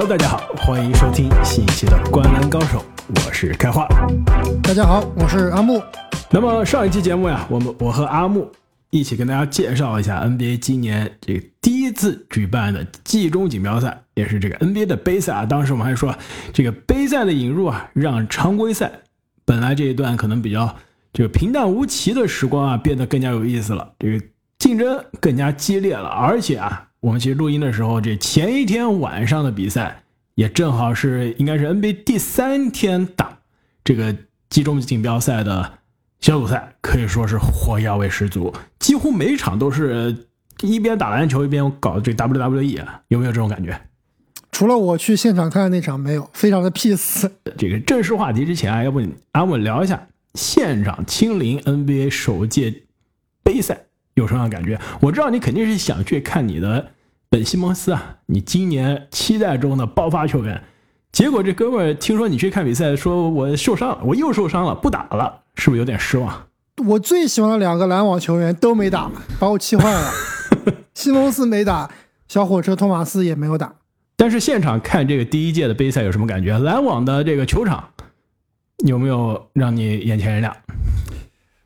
Hello，大家好，欢迎收听新一期的《灌篮高手》，我是开花。大家好，我是阿木。那么上一期节目呀，我们我和阿木一起跟大家介绍一下 NBA 今年这个第一次举办的季中锦标赛，也是这个 NBA 的杯赛啊。当时我们还说，这个杯赛的引入啊，让常规赛本来这一段可能比较这个平淡无奇的时光啊，变得更加有意思了。这个竞争更加激烈了，而且啊。我们其实录音的时候，这前一天晚上的比赛也正好是应该是 NBA 第三天打这个集中锦标赛的小组赛，可以说是火药味十足，几乎每场都是一边打篮球一边搞这 WWE 啊，有没有这种感觉？除了我去现场看的那场没有，非常的 peace。这个正式话题之前啊，要不阿稳聊一下现场亲临 NBA 首届杯赛。有什么样感觉？我知道你肯定是想去看你的本西蒙斯啊，你今年期待中的爆发球员。结果这哥们儿听说你去看比赛，说我受伤了，我又受伤了，不打了，是不是有点失望？我最喜欢的两个篮网球员都没打，把我气坏了。西蒙斯没打，小火车托马斯也没有打。但是现场看这个第一届的杯赛有什么感觉？篮网的这个球场有没有让你眼前一亮？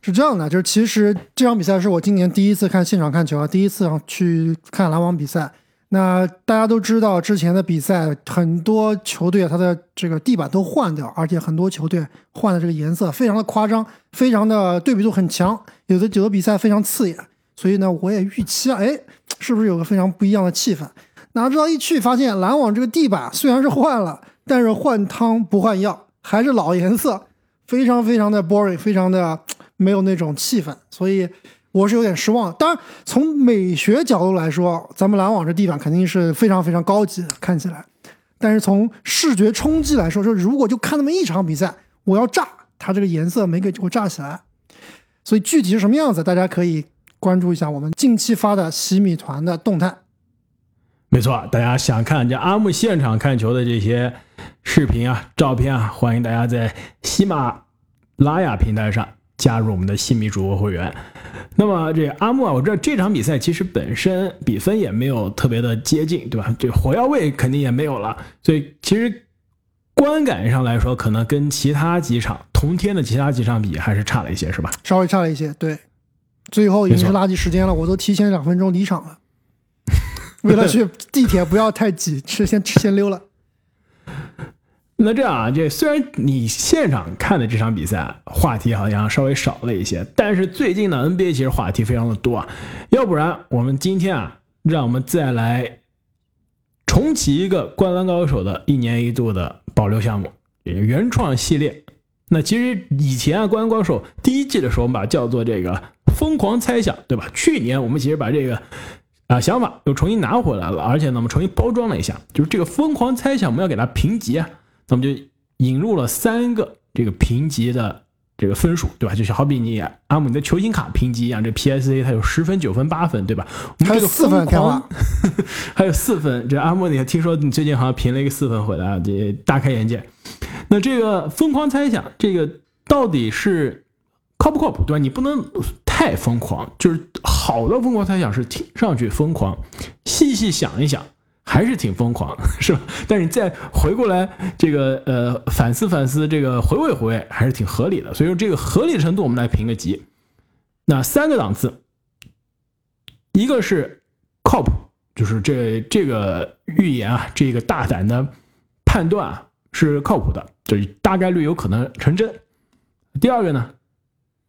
是这样的，就是其实这场比赛是我今年第一次看现场看球啊，第一次去看篮网比赛。那大家都知道，之前的比赛很多球队它的这个地板都换掉，而且很多球队换的这个颜色非常的夸张，非常的对比度很强，有的有的比赛非常刺眼。所以呢，我也预期啊，哎，是不是有个非常不一样的气氛？哪知道一去发现篮网这个地板虽然是换了，但是换汤不换药，还是老颜色，非常非常的 boring，非常的。没有那种气氛，所以我是有点失望。当然，从美学角度来说，咱们篮网这地板肯定是非常非常高级的，看起来。但是从视觉冲击来说，说如果就看那么一场比赛，我要炸，它这个颜色没给我炸起来。所以具体是什么样子，大家可以关注一下我们近期发的洗米团的动态。没错，大家想看这阿木现场看球的这些视频啊、照片啊，欢迎大家在喜马拉雅平台上。加入我们的新米主播会员，那么这阿木啊，我知道这场比赛其实本身比分也没有特别的接近，对吧？这火药味肯定也没有了，所以其实观感上来说，可能跟其他几场同天的其他几场比还是差了一些，是吧？稍微差了一些，对。最后已经是垃圾时间了，我都提前两分钟离场了，为了去地铁不要太挤，是先先溜了。那这样啊，这虽然你现场看的这场比赛话题好像稍微少了一些，但是最近呢 NBA 其实话题非常的多啊。要不然我们今天啊，让我们再来重启一个《灌篮高手》的一年一度的保留项目——原创系列。那其实以前啊，《灌篮高手》第一季的时候，我们把叫做这个“疯狂猜想”，对吧？去年我们其实把这个啊想法又重新拿回来了，而且呢，我们重新包装了一下，就是这个“疯狂猜想”，我们要给它评级啊。那么就引入了三个这个评级的这个分数，对吧？就是好比你阿姆你的球星卡评级一样，这 PSA 它有十分、九分、八分，对吧？我们还有四分，还有四分。这阿姆，你听说你最近好像评了一个四分回来啊？这大开眼界。那这个疯狂猜想，这个到底是靠不靠谱，对吧？你不能太疯狂，就是好的疯狂猜想是听上去疯狂，细细想一想。还是挺疯狂，是吧？但是你再回过来，这个呃反思反思，这个回味回味，还是挺合理的。所以说这个合理程度，我们来评个级。那三个档次，一个是靠谱，就是这这个预言啊，这个大胆的判断啊是靠谱的，就是大概率有可能成真。第二个呢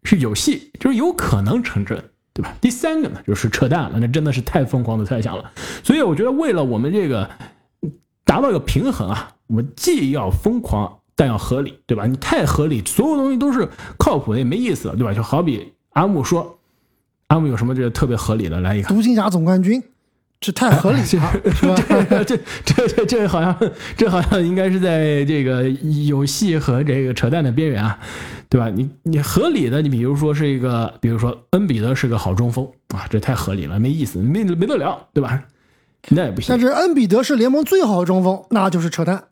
是有戏，就是有可能成真。对吧？第三个呢，就是扯淡了，那真的是太疯狂的猜想了。所以我觉得，为了我们这个达到一个平衡啊，我们既要疯狂，但要合理，对吧？你太合理，所有东西都是靠谱的，也没意思了，对吧？就好比阿木说，阿木有什么这个特别合理的来一个？独行侠总冠军。这太合理了，是吧？这这这这好像这好像应该是在这个游戏和这个扯淡的边缘啊，对吧？你你合理的，你比如说是一个，比如说恩比德是个好中锋啊，这太合理了，没意思，没没得聊，对吧？那也不行。但是恩比德是联盟最好的中锋，那就是扯淡。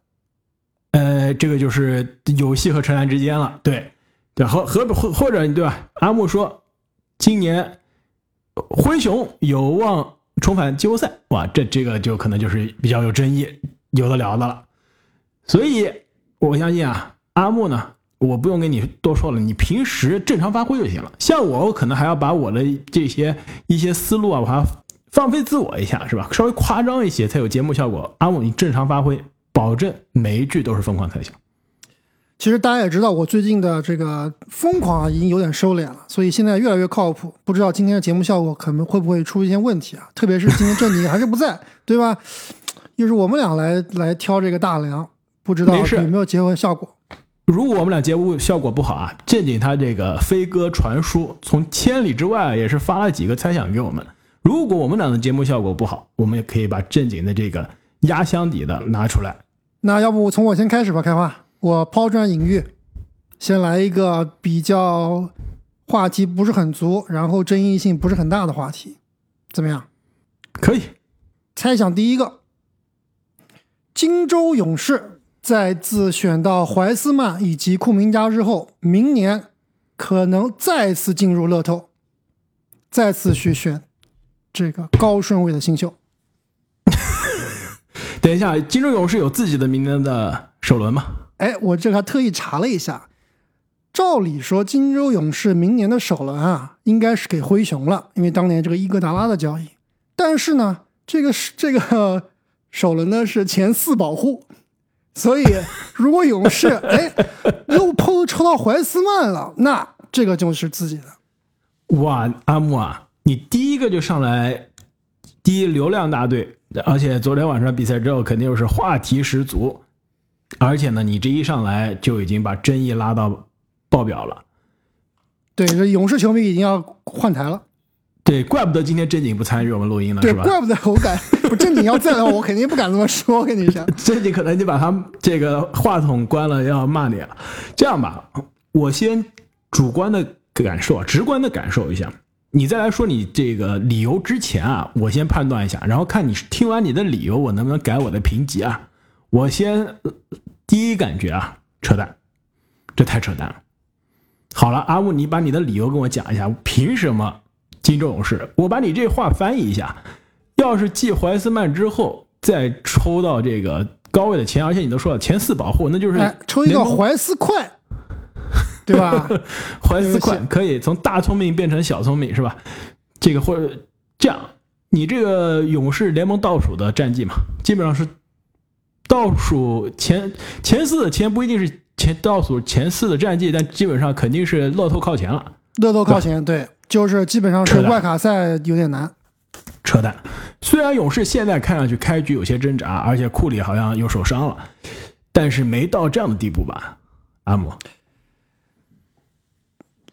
呃，这个就是游戏和扯淡之间了，对对，和和或或者对吧？阿木说，今年灰熊有望。重返季后赛，哇，这这个就可能就是比较有争议。有的聊的了。所以我相信啊，阿木呢，我不用跟你多说了，你平时正常发挥就行了。像我，我可能还要把我的这些一些思路啊，我还要放飞自我一下，是吧？稍微夸张一些才有节目效果。阿木，你正常发挥，保证每一句都是疯狂猜想。其实大家也知道，我最近的这个疯狂啊，已经有点收敛了，所以现在越来越靠谱。不知道今天的节目效果可能会不会出一些问题啊？特别是今天正经还是不在，对吧？又是我们俩来来挑这个大梁，不知道有没有结合效果。如果我们俩节目效果不好啊，正经他这个飞鸽传书，从千里之外也是发了几个猜想给我们。如果我们俩的节目效果不好，我们也可以把正经的这个压箱底的拿出来。那要不从我先开始吧，开花，我抛砖引玉，先来一个比较话题不是很足，然后争议性不是很大的话题，怎么样？可以，猜想第一个，金州勇士在自选到怀斯曼以及库明加之后，明年可能再次进入乐透，再次去选这个高顺位的新秀。等一下，金州勇士有自己的明年的首轮吗？哎，我这还特意查了一下，照理说金州勇士明年的首轮啊，应该是给灰熊了，因为当年这个伊戈达拉的交易。但是呢，这个是这个 首轮呢是前四保护，所以如果勇士哎又碰抽到怀斯曼了，那这个就是自己的。哇，阿木啊，你第一个就上来，第一流量大队，而且昨天晚上比赛之后肯定又是话题十足，而且呢，你这一上来就已经把争议拉到爆表了。对，这勇士球迷已经要换台了。对，怪不得今天正经不参与我们录音了，对，是吧？怪不得我敢，不正经要在的话，我肯定不敢这么说。我跟你讲，正经可能就把他这个话筒关了，要骂你了。这样吧，我先主观的感受啊，直观的感受一下，你再来说你这个理由之前啊，我先判断一下，然后看你听完你的理由，我能不能改我的评级啊？我先呃第一感觉啊，扯淡，这太扯淡了。好了，阿木，你把你的理由跟我讲一下，凭什么金州勇士？我把你这话翻译一下，要是继怀斯曼之后再抽到这个高位的前，而且你都说了前四保护，那就是哎，抽一个怀斯快，对吧？怀斯快可以从大聪明变成小聪明是吧？这个或者这样，你这个勇士联盟倒数的战绩嘛，基本上是倒数前前四的前不一定是前倒数前四的战绩，但基本上肯定是乐透靠前了。乐透靠前，对，就是基本上是外卡赛有点难。扯淡！虽然勇士现在看上去开局有些挣扎，而且库里好像又受伤了，但是没到这样的地步吧？阿姆，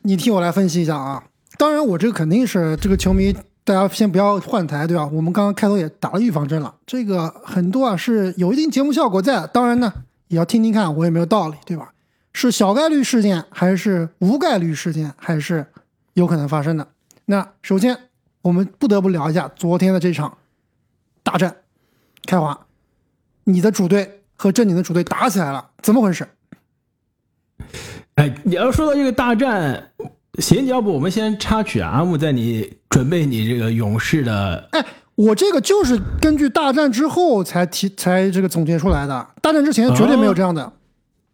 你替我来分析一下啊。当然，我这个肯定是这个球迷，大家先不要换台，对吧？我们刚刚开头也打了预防针了，这个很多啊是有一定节目效果在。当然呢，也要听听看我有没有道理，对吧？是小概率事件，还是无概率事件，还是有可能发生的？那首先，我们不得不聊一下昨天的这场大战。开华，你的主队和正经的主队打起来了，怎么回事？哎，你要说到这个大战，行，要不我们先插曲啊？阿木，在你准备你这个勇士的，哎，我这个就是根据大战之后才提才这个总结出来的，大战之前绝对没有这样的。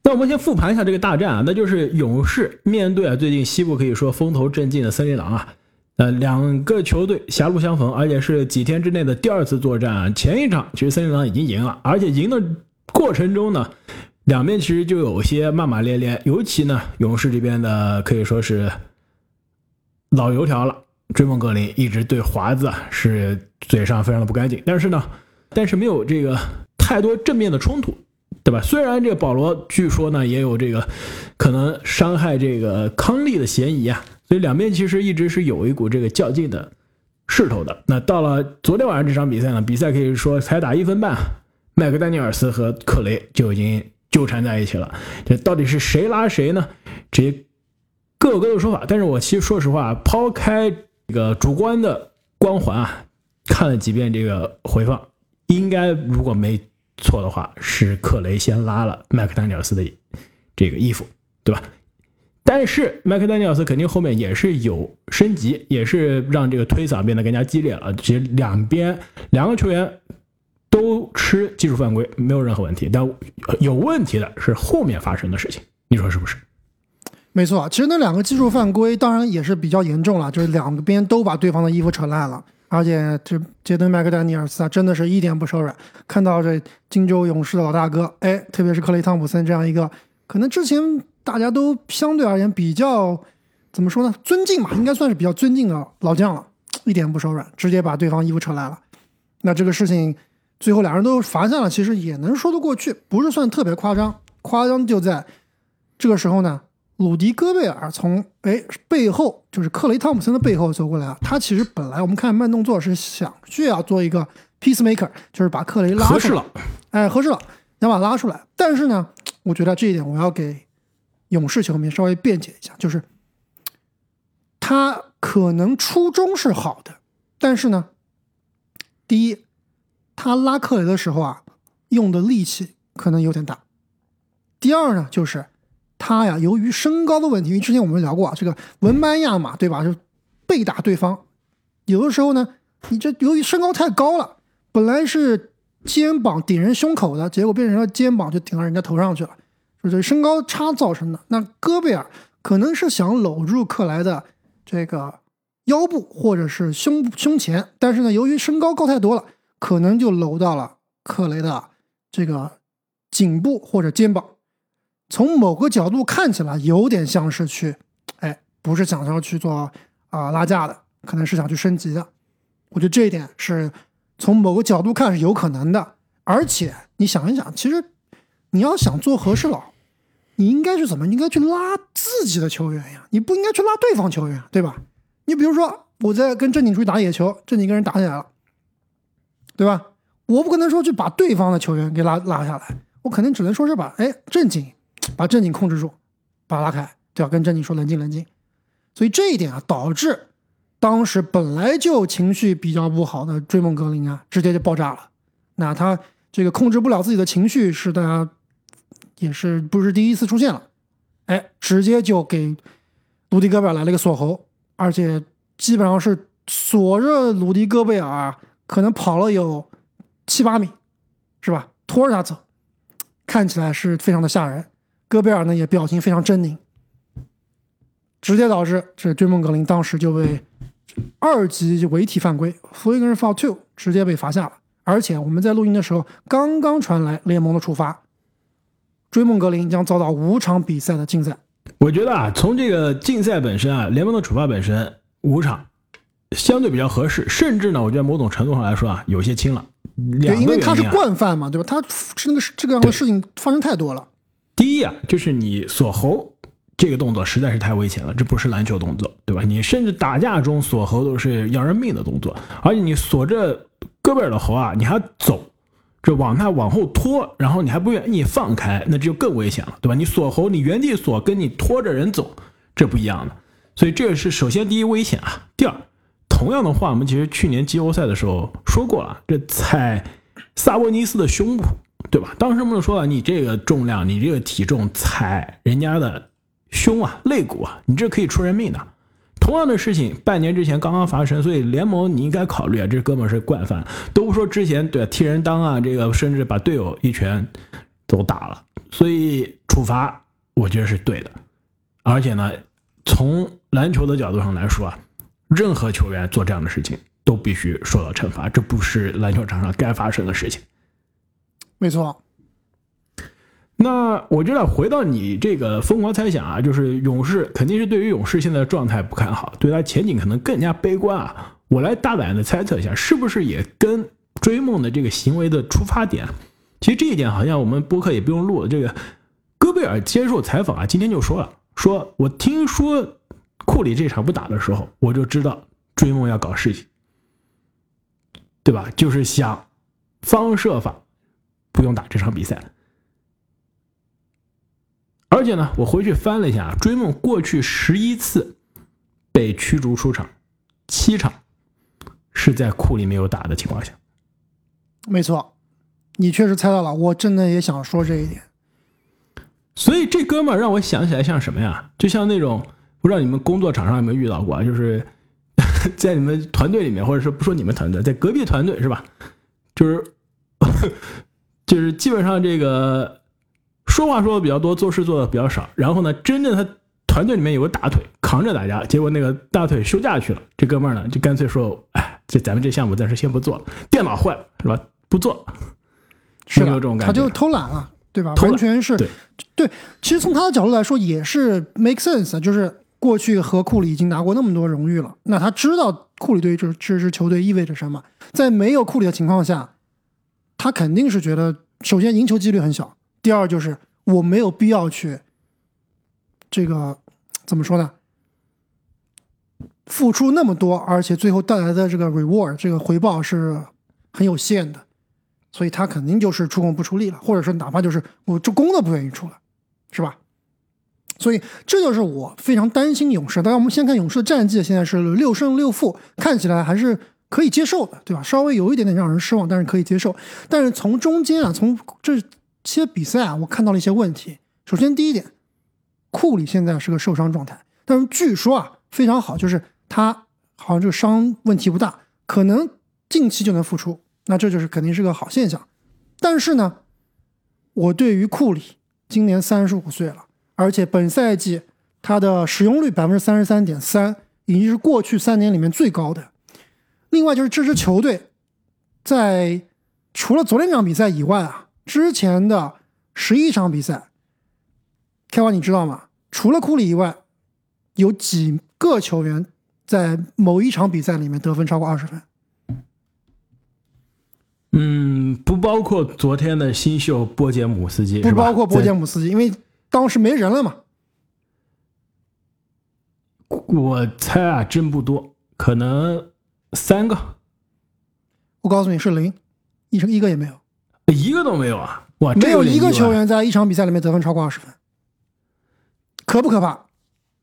那我们先复盘一下这个大战啊，那就是勇士面对啊最近西部可以说风头正劲的森林狼啊，呃，两个球队狭路相逢，而且是几天之内的第二次作战啊。前一场其实森林狼已经赢了，而且赢的过程中呢，两边其实就有些骂骂咧咧，尤其呢勇士这边的可以说是老油条了，追梦格林一直对华子是嘴上非常的不干净，但是呢，但是没有这个太多正面的冲突。对吧？虽然这个保罗据说呢也有这个可能伤害这个康利的嫌疑啊，所以两边其实一直是有一股这个较劲的势头的。那到了昨天晚上这场比赛呢，比赛可以说才打一分半，麦克丹尼尔斯和克雷就已经纠缠在一起了。这到底是谁拉谁呢？这各有各的说法。但是我其实说实话，抛开这个主观的光环啊，看了几遍这个回放，应该如果没。错的话是克雷先拉了麦克丹尼尔斯的这个衣服，对吧？但是麦克丹尼尔斯肯定后面也是有升级，也是让这个推搡变得更加激烈了。其实两边两个球员都吃技术犯规，没有任何问题。但有问题的是后面发生的事情，你说是不是？没错，其实那两个技术犯规当然也是比较严重了，就是两边都把对方的衣服扯烂了，而且这杰登麦克丹尼尔斯啊，真的是一点不手软。看到这金州勇士的老大哥，哎，特别是克雷汤普森这样一个，可能之前大家都相对而言比较怎么说呢，尊敬嘛，应该算是比较尊敬的老将了，一点不手软，直接把对方衣服扯烂了。那这个事情最后两人都罚下了，其实也能说得过去，不是算特别夸张。夸张就在这个时候呢。鲁迪·戈贝尔从哎背后，就是克雷·汤普森的背后走过来啊。他其实本来我们看慢动作是想去要做一个 peacemaker，就是把克雷拉合适了，哎，合适了，想把他拉出来。但是呢，我觉得这一点我要给勇士球迷稍微辩解一下，就是他可能初衷是好的，但是呢，第一，他拉克雷的时候啊，用的力气可能有点大；第二呢，就是。他呀，由于身高的问题，因为之前我们聊过啊，这个文班亚马对吧，就背打对方，有的时候呢，你这由于身高太高了，本来是肩膀顶人胸口的，结果变成了肩膀就顶到人家头上去了，就是身高差造成的。那戈贝尔可能是想搂住克莱的这个腰部或者是胸胸前，但是呢，由于身高高太多了，可能就搂到了克雷的这个颈部或者肩膀。从某个角度看起来，有点像是去，哎，不是想要去做啊拉架的，可能是想去升级的。我觉得这一点是从某个角度看是有可能的。而且你想一想，其实你要想做和事佬，你应该是怎么？应该去拉自己的球员呀，你不应该去拉对方球员，对吧？你比如说我在跟正经出去打野球，正经跟人打起来了，对吧？我不可能说去把对方的球员给拉拉下来，我肯定只能说是把哎正经。把正经控制住，把他拉开，对吧？跟正经说冷静冷静。所以这一点啊，导致当时本来就情绪比较不好的追梦格林啊，直接就爆炸了。那他这个控制不了自己的情绪，是大家也是不是第一次出现了？哎，直接就给鲁迪戈贝尔来了个锁喉，而且基本上是锁着鲁迪戈贝尔，可能跑了有七八米，是吧？拖着他走，看起来是非常的吓人。戈贝尔呢也表情非常狰狞，直接导致这追梦格林当时就被二级违体犯规 g r a n foul two，直接被罚下了。而且我们在录音的时候，刚刚传来联盟的处罚，追梦格林将遭到五场比赛的禁赛。我觉得啊，从这个禁赛本身啊，联盟的处罚本身五场相对比较合适，甚至呢，我觉得某种程度上来说啊，有些轻了。对，因为他是惯犯嘛，对吧？他是那个这个样的事情发生太多了。第一啊，就是你锁喉这个动作实在是太危险了，这不是篮球动作，对吧？你甚至打架中锁喉都是要人命的动作，而且你锁着胳膊的喉啊，你还走，这往那往后拖，然后你还不愿意放开，那就更危险了，对吧？你锁喉，你原地锁，跟你拖着人走，这不一样的。所以这是首先第一危险啊。第二，同样的话，我们其实去年季后赛的时候说过了，这踩萨博尼斯的胸部。对吧？当时我们就说了，你这个重量，你这个体重踩人家的胸啊、肋骨啊，你这可以出人命的。同样的事情，半年之前刚刚发生，所以联盟你应该考虑啊，这哥们是惯犯，都不说之前对踢人裆啊，这个甚至把队友一拳都打了，所以处罚我觉得是对的。而且呢，从篮球的角度上来说啊，任何球员做这样的事情都必须受到惩罚，这不是篮球场上该发生的事情。没错，那我觉得回到你这个疯狂猜想啊，就是勇士肯定是对于勇士现在的状态不看好，对他前景可能更加悲观啊。我来大胆的猜测一下，是不是也跟追梦的这个行为的出发点？其实这一点好像我们播客也不用录了。这个戈贝尔接受采访啊，今天就说了，说我听说库里这场不打的时候，我就知道追梦要搞事情，对吧？就是想方设法。不用打这场比赛，而且呢，我回去翻了一下，追梦过去十一次被驱逐出场，七场是在库里没有打的情况下。没错，你确实猜到了，我真的也想说这一点。所以这哥们儿让我想起来像什么呀？就像那种不知道你们工作场上有没有遇到过，就是 在你们团队里面，或者说不说你们团队，在隔壁团队是吧？就是。就是基本上这个说话说的比较多，做事做的比较少。然后呢，真正他团队里面有个大腿扛着大家，结果那个大腿休假去了，这哥们儿呢就干脆说，哎，这咱们这项目暂时先不做了，电脑坏了是吧？不做了，是有没有这种感觉？他就偷懒了，对吧？完全是对对。其实从他的角度来说，也是 make sense，就是过去和库里已经拿过那么多荣誉了，那他知道库里对于这这支球队意味着什么。在没有库里的情况下，他肯定是觉得，首先赢球几率很小，第二就是我没有必要去这个怎么说呢？付出那么多，而且最后带来的这个 reward 这个回报是很有限的，所以他肯定就是出工不出力了，或者说哪怕就是我这工都不愿意出了，是吧？所以这就是我非常担心勇士。当然，我们先看勇士的战绩，现在是六胜六负，看起来还是可以接受的，对吧？稍微有一点点让人失望，但是可以接受。但是从中间啊，从这些比赛啊，我看到了一些问题。首先，第一点，库里现在是个受伤状态，但是据说啊非常好，就是他好像这个伤问题不大，可能近期就能复出，那这就是肯定是个好现象。但是呢，我对于库里今年三十五岁了，而且本赛季他的使用率百分之三十三点三，已经是过去三年里面最高的。另外就是这支球队在除了昨天这场比赛以外啊，之前的十一场比赛，开华你知道吗？除了库里以外，有几个球员在某一场比赛里面得分超过二十分？嗯，不包括昨天的新秀波杰姆斯基，不包括波杰姆斯基，因为当时没人了嘛。我猜啊，真不多，可能三个，我告诉你是零，一成一个也没有，一个都没有啊！哇，这没有一个球员在一场比赛里面得分超过二十分，可不可怕？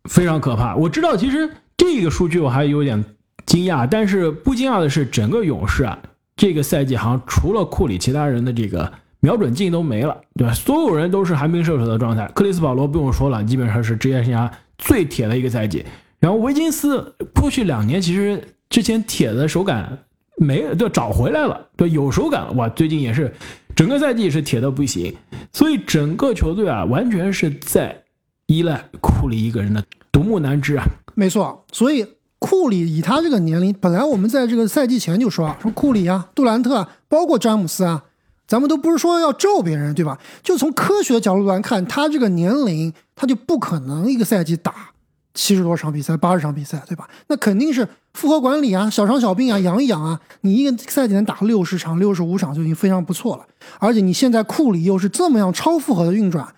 非常可怕。我知道，其实这个数据我还有点惊讶，但是不惊讶的是，整个勇士啊，这个赛季好像除了库里，其他人的这个瞄准镜都没了，对吧？所有人都是寒冰射手的状态。克里斯保罗不用说了，基本上是职业生涯最铁的一个赛季。然后维金斯过去两年其实之前铁的手感没就找回来了，对，有手感了。哇，最近也是整个赛季是铁的不行，所以整个球队啊，完全是在依赖库里一个人的独木难支啊。没错，所以库里以他这个年龄，本来我们在这个赛季前就说，说库里啊、杜兰特啊，包括詹姆斯啊，咱们都不是说要咒别人，对吧？就从科学的角度来看，他这个年龄，他就不可能一个赛季打七十多场比赛、八十场比赛，对吧？那肯定是复合管理啊、小伤小病啊、养一养啊，你一个赛季能打六十场、六十五场就已经非常不错了。而且你现在库里又是这么样超负荷的运转，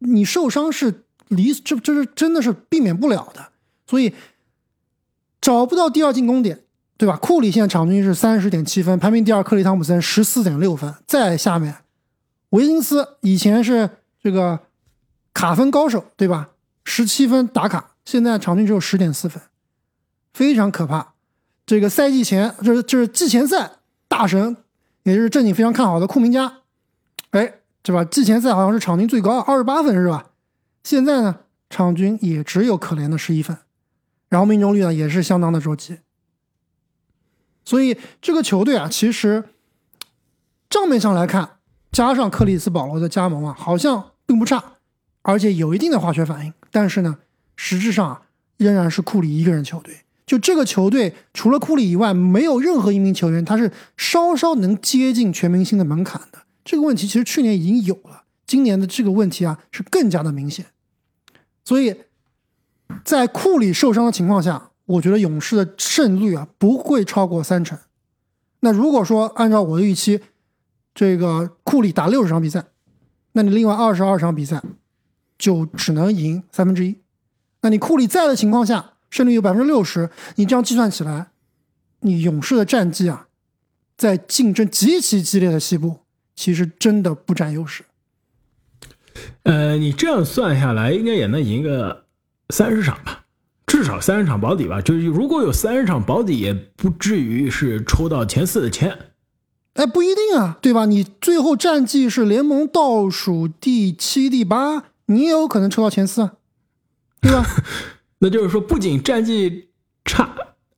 你受伤是离这这是真的是避免不了的。所以找不到第二进攻点，对吧？库里现在场均是三十点七分，排名第二。克里汤普森十四点六分，在下面维金斯以前是这个卡分高手，对吧？十七分打卡，现在场均只有十点四分，非常可怕。这个赛季前，这是这是季前赛大神，也就是正经非常看好的库明加，哎，对吧？季前赛好像是场均最高二十八分是吧？现在呢，场均也只有可怜的十一分。然后命中率呢也是相当的捉急，所以这个球队啊，其实账面上来看，加上克里斯保罗的加盟啊，好像并不差，而且有一定的化学反应。但是呢，实质上啊，仍然是库里一个人球队。就这个球队，除了库里以外，没有任何一名球员他是稍稍能接近全明星的门槛的。这个问题其实去年已经有了，今年的这个问题啊是更加的明显。所以。在库里受伤的情况下，我觉得勇士的胜率啊不会超过三成。那如果说按照我的预期，这个库里打六十场比赛，那你另外二十二场比赛就只能赢三分之一。那你库里在的情况下，胜率有百分之六十，你这样计算起来，你勇士的战绩啊，在竞争极其激烈的西部，其实真的不占优势。呃，你这样算下来，应该也能赢个三十场吧，至少三十场保底吧。就是如果有三十场保底，也不至于是抽到前四的签。哎，不一定啊，对吧？你最后战绩是联盟倒数第七、第八，你也有可能抽到前四啊，对吧？那就是说，不仅战绩差，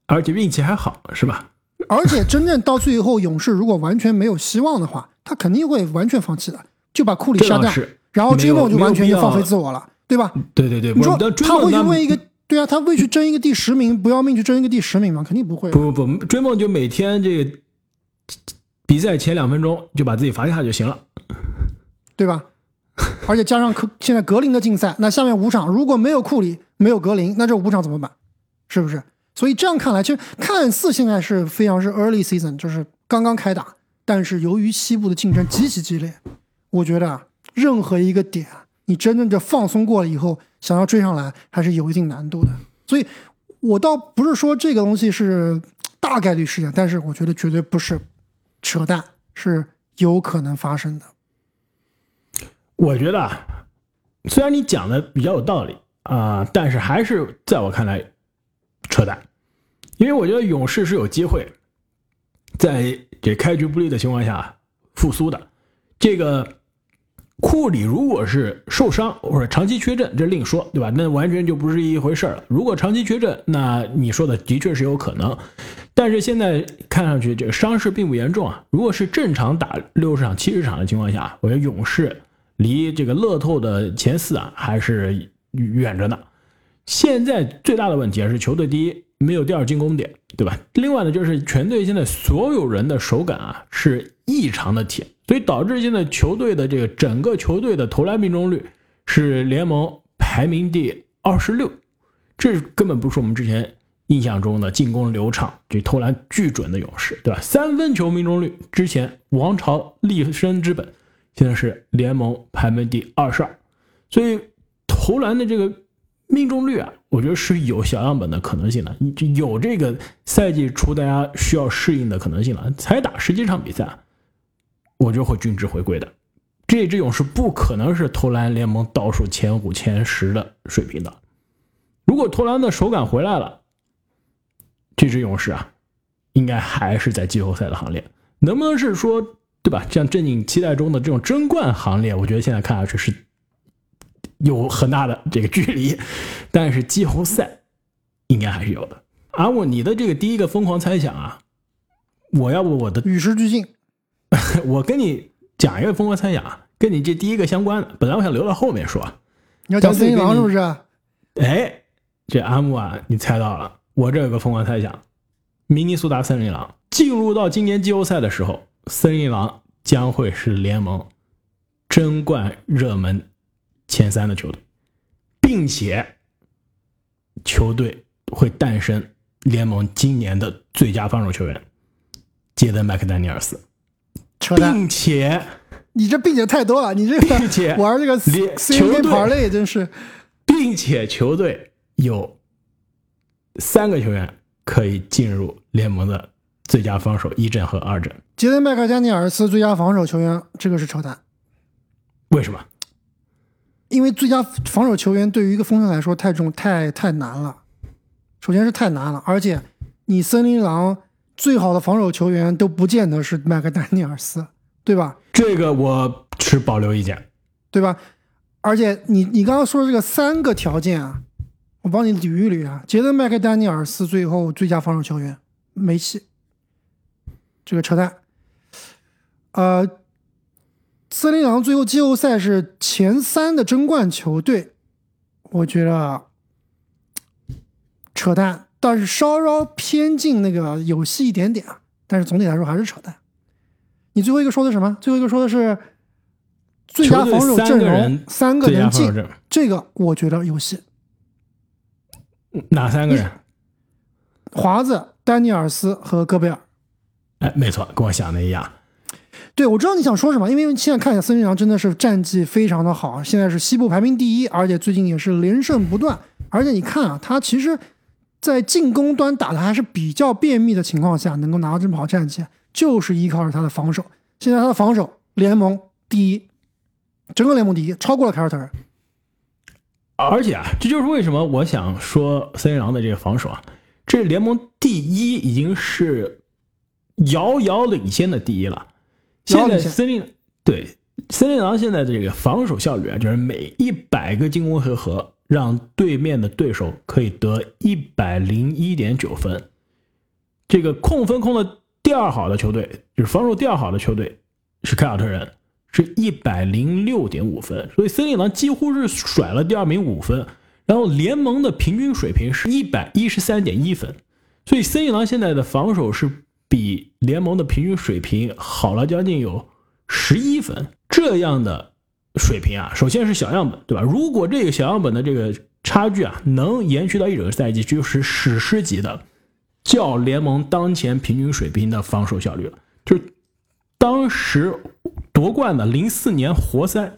而且运气还好，是吧？而且真正到最后，勇士如果完全没有希望的话，他他肯定会完全放弃的，就把库里下掉，是，然后追梦就完全就放飞自我了，对吧？对对对，你说他会去为一个？对啊，他会去争一个第十名，不要命去争一个第十名吗？肯定不会。不不不，追梦就每天这个比赛前两分钟就把自己罚下就行了，对吧？而且加上格现在格林的竞赛，那下面五场如果没有库里，没有格林，那这五场怎么办？是不是？所以这样看来，其实看似现在是非常是 early season，就是刚刚开打，但是由于西部的竞争极其激烈，我觉得啊任何一个点，你真正的放松过了以后。想要追上来还是有一定难度的，所以我倒不是说这个东西是大概率事件，但是我觉得绝对不是扯淡，是有可能发生的。我觉得，虽然你讲的比较有道理啊，但是还是在我看来扯淡，因为我觉得勇士是有机会在这开局不利的情况下复苏的，这个。库里如果是受伤或者长期缺阵，这另说，对吧？那完全就不是一回事了。如果长期缺阵，那你说的的确是有可能。但是现在看上去这个伤势并不严重啊。如果是正常打六十场、七十场的情况下，我觉得勇士离这个乐透的前四啊还是远着呢。现在最大的问题是球队第一没有第二进攻点，对吧？另外呢，就是全队现在所有人的手感啊是异常的铁。所以导致现在球队的这个整个球队的投篮命中率是联盟排名第二十六，这根本不是我们之前印象中的进攻流畅、这投篮巨准的勇士，对吧？三分球命中率之前王朝立身之本，现在是联盟排名第二十二，所以投篮的这个命中率啊，我觉得是有小样本的可能性的，有这个赛季初大家需要适应的可能性了。才打十几场比赛。我就会均值回归的，这支勇士不可能是投篮联盟倒数前五、前十的水平的。如果投篮的手感回来了，这支勇士啊，应该还是在季后赛的行列。能不能是说，对吧？像正经期待中的这种争冠行列，我觉得现在看下去是有很大的这个距离。但是季后赛应该还是有的。阿木，你的这个第一个疯狂猜想啊，我要不我的与时俱进。我跟你讲一个疯狂猜想啊，跟你这第一个相关的。本来我想留到后面说，你要讲森林狼是不是？哎，这阿木啊，你猜到了。我这有个疯狂猜想：明尼苏达森林狼进入到今年季后赛的时候，森林狼将会是联盟争冠热门前三的球队，并且球队会诞生联盟今年的最佳防守球员杰登麦克丹尼尔斯。并且，你这并且太多了，你这个 并且玩这个球队牌类真是，并且球队有三个球员可以进入联盟的最佳防守一阵和二阵。杰森·麦克丹尼尔斯最佳防守球员，这个是扯淡。为什么？因为最佳防守球员对于一个锋线来说太重、太太难了。首先是太难了，而且你森林狼。最好的防守球员都不见得是麦克丹尼尔斯，对吧？这个我持保留意见，对吧？而且你你刚刚说的这个三个条件啊，我帮你捋一捋啊。杰登麦克丹尼尔斯最后最佳防守球员没戏，这个扯淡。呃，森林狼最后季后赛是前三的争冠球队，我觉得扯淡。但是稍稍偏近那个有戏一点点啊，但是总体来说还是扯淡。你最后一个说的什么？最后一个说的是最佳防守阵容三个人进，这个我觉得有戏。哪三个人？华子、丹尼尔斯和戈贝尔。哎，没错，跟我想的一样。对，我知道你想说什么，因为现在看一下森林狼真的是战绩非常的好，现在是西部排名第一，而且最近也是连胜不断。而且你看啊，他其实。在进攻端打的还是比较便秘的情况下，能够拿到这么好战绩，就是依靠着他的防守。现在他的防守联盟第一，整个联盟第一，超过了凯尔特人。而且啊，这就是为什么我想说森林狼的这个防守啊，这联盟第一已经是遥遥领先的第一了。现在森林对森林狼现在的这个防守效率啊，就是每一百个进攻回合。让对面的对手可以得一百零一点九分，这个控分控的第二好的球队，就是防守第二好的球队，是凯尔特人，是一百零六点五分，所以森林狼几乎是甩了第二名五分。然后联盟的平均水平是一百一十三点一分，所以森林狼现在的防守是比联盟的平均水平好了将近有十一分。这样的水平啊，首先是小样本，对吧？如果这个小样本的这个差距啊能延续到一整个赛季，就是史诗级的，较联盟当前平均水平的防守效率了。就是当时夺冠的零四年活塞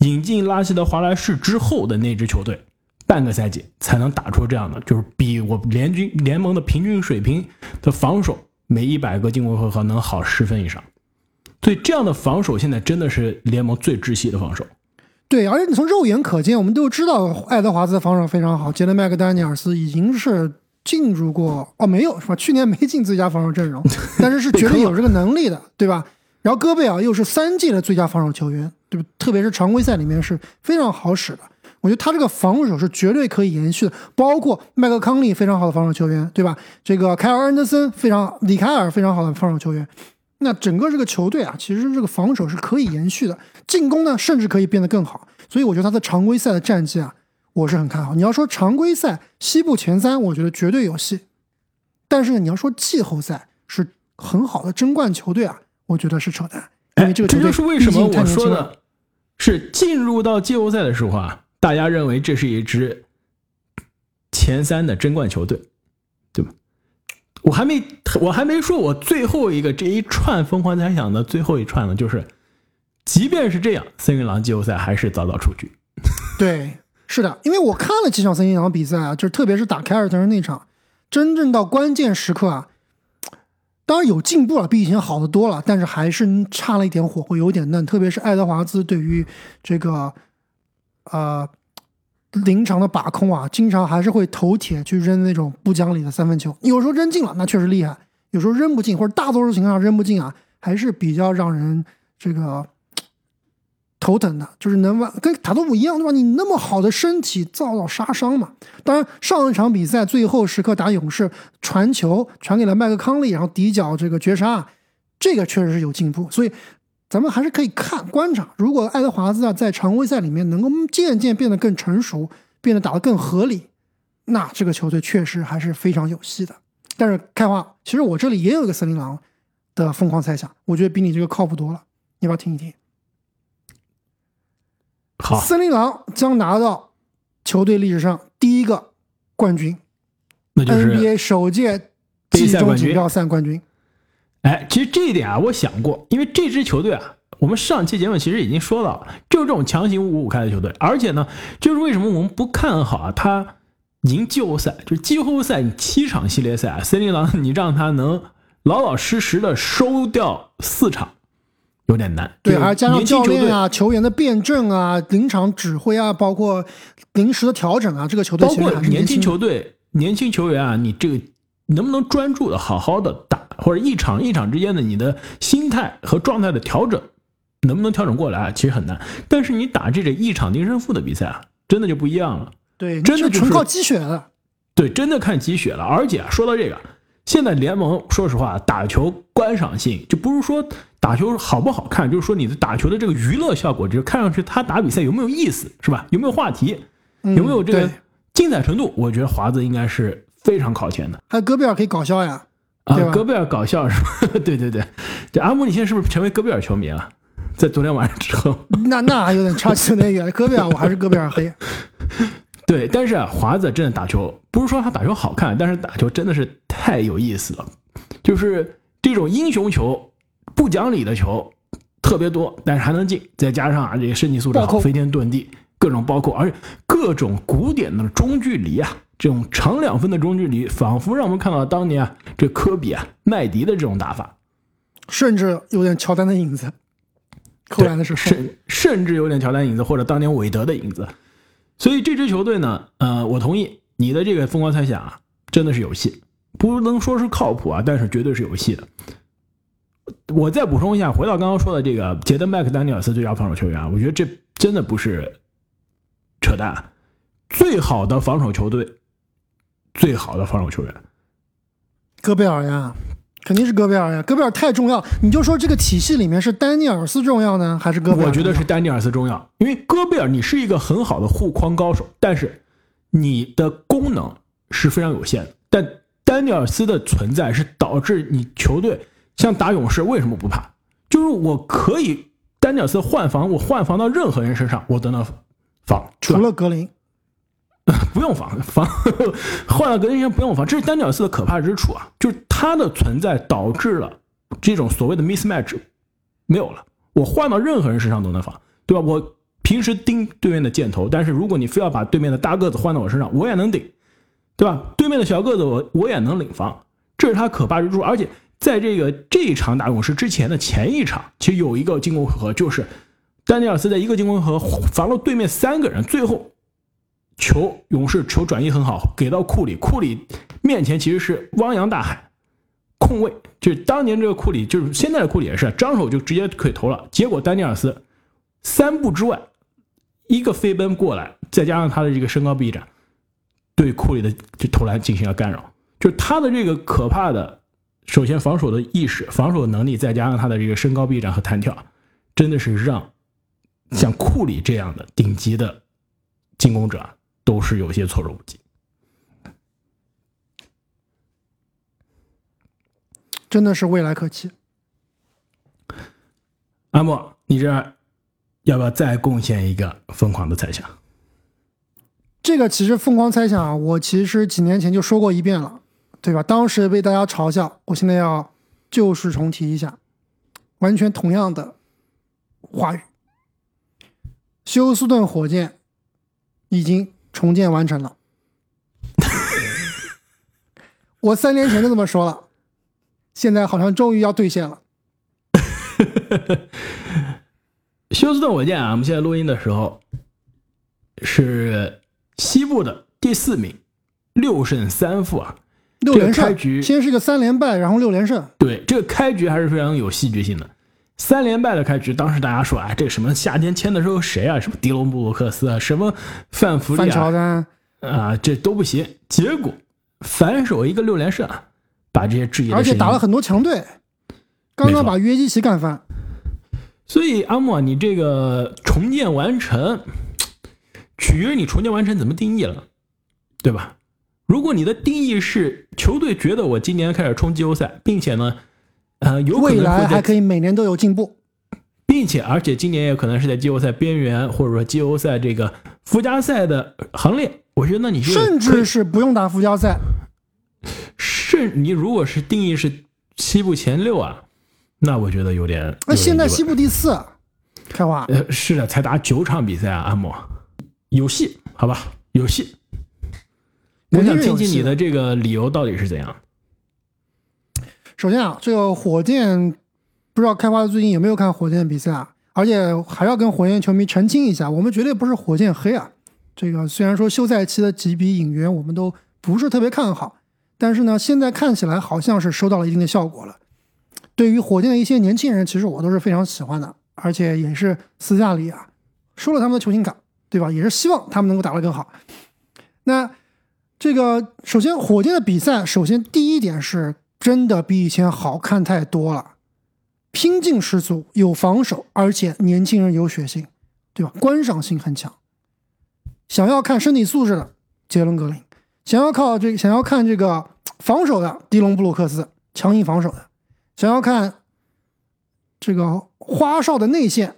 引进拉希德华莱士之后的那支球队。半个赛季才能打出这样的，就是比我联军联盟的平均水平的防守，每一百个进攻回合能好十分以上。所以这样的防守现在真的是联盟最窒息的防守。对，而且你从肉眼可见，我们都知道爱德华兹的防守非常好，杰伦麦克丹尼尔斯已经是进入过哦，没有是吧？去年没进最佳防守阵容，但是是绝对有这个能力的，对吧？然后戈贝尔又是三届的最佳防守球员，对吧？特别是常规赛里面是非常好使的。我觉得他这个防守是绝对可以延续的，包括麦克康利非常好的防守球员，对吧？这个凯尔安德森非常，里凯尔非常好的防守球员。那整个这个球队啊，其实这个防守是可以延续的，进攻呢甚至可以变得更好。所以我觉得他的常规赛的战绩啊，我是很看好。你要说常规赛西部前三，我觉得绝对有戏。但是呢，你要说季后赛是很好的争冠球队啊，我觉得是扯淡。因为这个这就是为什么我说的是进入到季后赛的时候啊。大家认为这是一支前三的争冠球队，对吧？我还没我还没说，我最后一个这一串疯狂猜想的最后一串呢，就是，即便是这样，森林狼季后赛还是早早出局。对，是的，因为我看了几场森林狼比赛啊，就是特别是打凯尔特人那场，真正到关键时刻啊，当然有进步了，比以前好的多了，但是还是差了一点火候，有点嫩，特别是爱德华兹对于这个。呃，临场的把控啊，经常还是会头铁去扔那种不讲理的三分球。有时候扔进了，那确实厉害；有时候扔不进，或者大多数情况下扔不进啊，还是比较让人这个头疼的。就是能玩跟塔图姆一样，对吧？你那么好的身体遭到杀伤嘛？当然，上一场比赛最后时刻打勇士，传球传给了麦克康利，然后底角这个绝杀，这个确实是有进步。所以。咱们还是可以看观察，如果爱德华兹啊在常规赛里面能够渐渐变得更成熟，变得打得更合理，那这个球队确实还是非常有戏的。但是开花，其实我这里也有一个森林狼的疯狂猜想，我觉得比你这个靠谱多了，你要不要听一听？好，森林狼将拿到球队历史上第一个冠军，那就是 NBA 首届季中锦标赛冠军。哎，其实这一点啊，我想过，因为这支球队啊，我们上期节目其实已经说到了，就是这种强行五五开的球队，而且呢，就是为什么我们不看好啊，他赢季后赛，就是季后赛你七场系列赛，啊森林狼你让他能老老实实的收掉四场，有点难。对，还加上教练啊、球员的辩证啊、临场指挥啊，包括临时的调整啊，这个球队包括年轻球队、年轻球员啊，你这个能不能专注的好好的打？或者一场一场之间的你的心态和状态的调整，能不能调整过来，其实很难。但是你打这种一场定胜负的比赛啊，真的就不一样了。对，真的就是纯靠积雪了。对，真的看积雪了。而且说到这个，现在联盟说实话，打球观赏性就不是说打球好不好看，就是说你的打球的这个娱乐效果，就是看上去他打比赛有没有意思，是吧？有没有话题，有没有这个精彩程度？我觉得华子应该是非常靠前的。还有戈贝尔可以搞笑呀。啊，戈贝尔搞笑是吧？对 对对，这阿姆，你现在是不是成为戈贝尔球迷了？在昨天晚上之后，那那还有点差距有点远。戈贝尔，我还是戈贝尔黑。对，但是啊，华子真的打球，不是说他打球好看，但是打球真的是太有意思了。就是这种英雄球、不讲理的球特别多，但是还能进，再加上啊，这个身体素质好，飞天遁地，各种包括，而且各种古典的中距离啊。这种长两分的中距离，仿佛让我们看到当年啊，这科比啊、麦迪的这种打法，甚至有点乔丹的影子。扣篮的是甚甚至有点乔丹影子，或者当年韦德的影子。所以这支球队呢，呃，我同意你的这个疯狂猜想啊，真的是有戏，不能说是靠谱啊，但是绝对是有戏的。我再补充一下，回到刚刚说的这个杰登麦克丹尼尔斯最佳防守球员啊，我觉得这真的不是扯淡，最好的防守球队。最好的防守球员，戈贝尔呀，肯定是戈贝尔呀，戈贝尔太重要。你就说这个体系里面是丹尼尔斯重要呢，还是戈贝尔？我觉得是丹尼尔斯重要，因为戈贝尔你是一个很好的护框高手，但是你的功能是非常有限的。但丹尼尔斯的存在是导致你球队像打勇士为什么不怕？就是我可以丹尼尔斯换防，我换防到任何人身上我都能防，除了格林。不用防 防，换了格林先不用防，这是丹尼尔斯的可怕之处啊！就是他的存在导致了这种所谓的 mismatch 没有了。我换到任何人身上都能防，对吧？我平时盯对面的箭头，但是如果你非要把对面的大个子换到我身上，我也能顶，对吧？对面的小个子我我也能领防，这是他可怕之处。而且在这个这一场打勇士之前的前一场，其实有一个进攻回合，就是丹尼尔斯在一个进攻回合防了对面三个人，最后。球勇士球转移很好，给到库里，库里面前其实是汪洋大海，空位就是当年这个库里，就是现在的库里也是张手就直接可以投了。结果丹尼尔斯三步之外一个飞奔过来，再加上他的这个身高臂展，对库里的这投篮进行了干扰。就是他的这个可怕的，首先防守的意识、防守能力，再加上他的这个身高臂展和弹跳，真的是让像库里这样的顶级的进攻者。都是有些措手不及，真的是未来可期。阿莫，你这要不要再贡献一个疯狂的猜想？这个其实疯狂猜想，我其实几年前就说过一遍了，对吧？当时被大家嘲笑，我现在要旧事重提一下，完全同样的话语。休斯顿火箭已经。重建完成了，我三年前就这么说了，现在好像终于要兑现了。休斯顿火箭啊，我们现在录音的时候是西部的第四名，六胜三负啊，六连胜。开局先是个三连败，然后六连胜。对，这个开局还是非常有戏剧性的。三连败的开局，当时大家说啊，这什么夏天签的时候谁啊？什么迪隆布鲁克斯啊，什么范弗利啊，啊，这都不行。结果反手一个六连胜，把这些质疑，而且打了很多强队，刚刚把约基奇干翻。所以阿莫，你这个重建完成，取决于你重建完成怎么定义了，对吧？如果你的定义是球队觉得我今年开始冲季后赛，并且呢？呃，有未来还可以每年都有进步，并且而且今年也可能是在季后赛边缘，或者说季后赛这个附加赛的行列。我觉得那你甚至是不用打附加赛，甚你如果是定义是西部前六啊，那我觉得有点。那现在西部第四，开花。呃，是的，才打九场比赛啊，阿莫有戏，好吧，有戏。我想听听你的这个理由到底是怎样。首先啊，这个火箭不知道开花最近有没有看火箭比赛啊？而且还要跟火箭球迷澄清一下，我们绝对不是火箭黑啊。这个虽然说休赛期的几笔引援我们都不是特别看好，但是呢，现在看起来好像是收到了一定的效果了。对于火箭的一些年轻人，其实我都是非常喜欢的，而且也是私下里啊收了他们的球星卡，对吧？也是希望他们能够打得更好。那这个首先火箭的比赛，首先第一点是。真的比以前好看太多了，拼劲十足，有防守，而且年轻人有血性，对吧？观赏性很强。想要看身体素质的杰伦格林，想要靠这个，想要看这个防守的迪隆布鲁克斯，强硬防守的，想要看这个花哨的内线，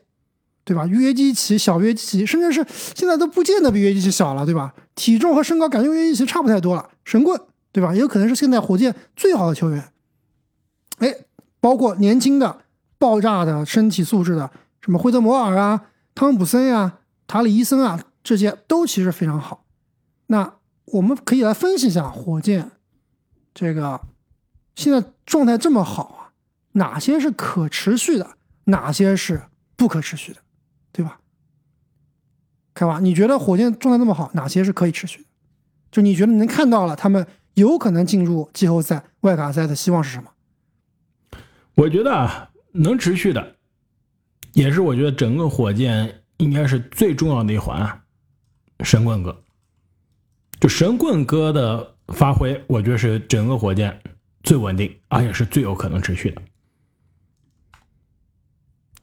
对吧？约基奇、小约基奇，甚至是现在都不见得比约基奇小了，对吧？体重和身高感觉约基奇差不太多了，神棍。对吧？也有可能是现在火箭最好的球员，哎，包括年轻的、爆炸的身体素质的，什么惠特摩尔啊、汤普森呀、塔里伊森啊，这些都其实非常好。那我们可以来分析一下火箭这个现在状态这么好啊，哪些是可持续的，哪些是不可持续的，对吧？开吧，你觉得火箭状态那么好，哪些是可以持续的？就你觉得能看到了他们？有可能进入季后赛、外卡赛的希望是什么？我觉得啊，能持续的，也是我觉得整个火箭应该是最重要的一环啊。神棍哥，就神棍哥的发挥，我觉得是整个火箭最稳定，而且是最有可能持续的。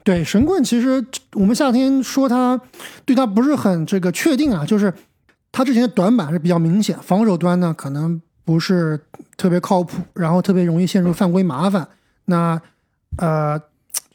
对神棍，其实我们夏天说他对他不是很这个确定啊，就是他之前的短板是比较明显，防守端呢可能不是特别靠谱，然后特别容易陷入犯规麻烦。那呃，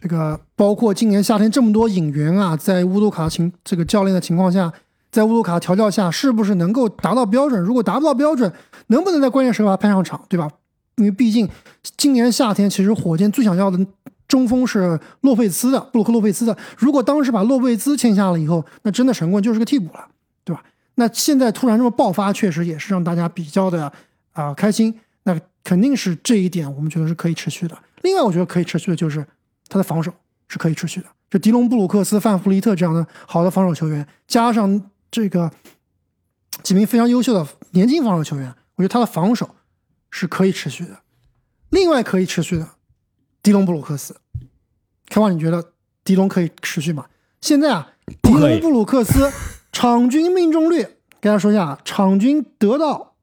这个包括今年夏天这么多引援啊，在乌杜卡情这个教练的情况下，在乌杜卡调教下，是不是能够达到标准？如果达不到标准，能不能在关键时刻派上场，对吧？因为毕竟今年夏天，其实火箭最想要的。中锋是洛佩兹的布鲁克洛佩兹的，如果当时把洛佩兹签下了以后，那真的神棍就是个替补了，对吧？那现在突然这么爆发，确实也是让大家比较的啊开心。那肯定是这一点，我们觉得是可以持续的。另外，我觉得可以持续的就是他的防守是可以持续的。就迪隆布鲁克斯、范弗利特这样的好的防守球员，加上这个几名非常优秀的年轻防守球员，我觉得他的防守是可以持续的。另外，可以持续的。迪隆布鲁克斯，开王，你觉得迪隆可以持续吗？现在啊，迪隆布鲁克斯场均命中率，跟大家说一下啊，场均得到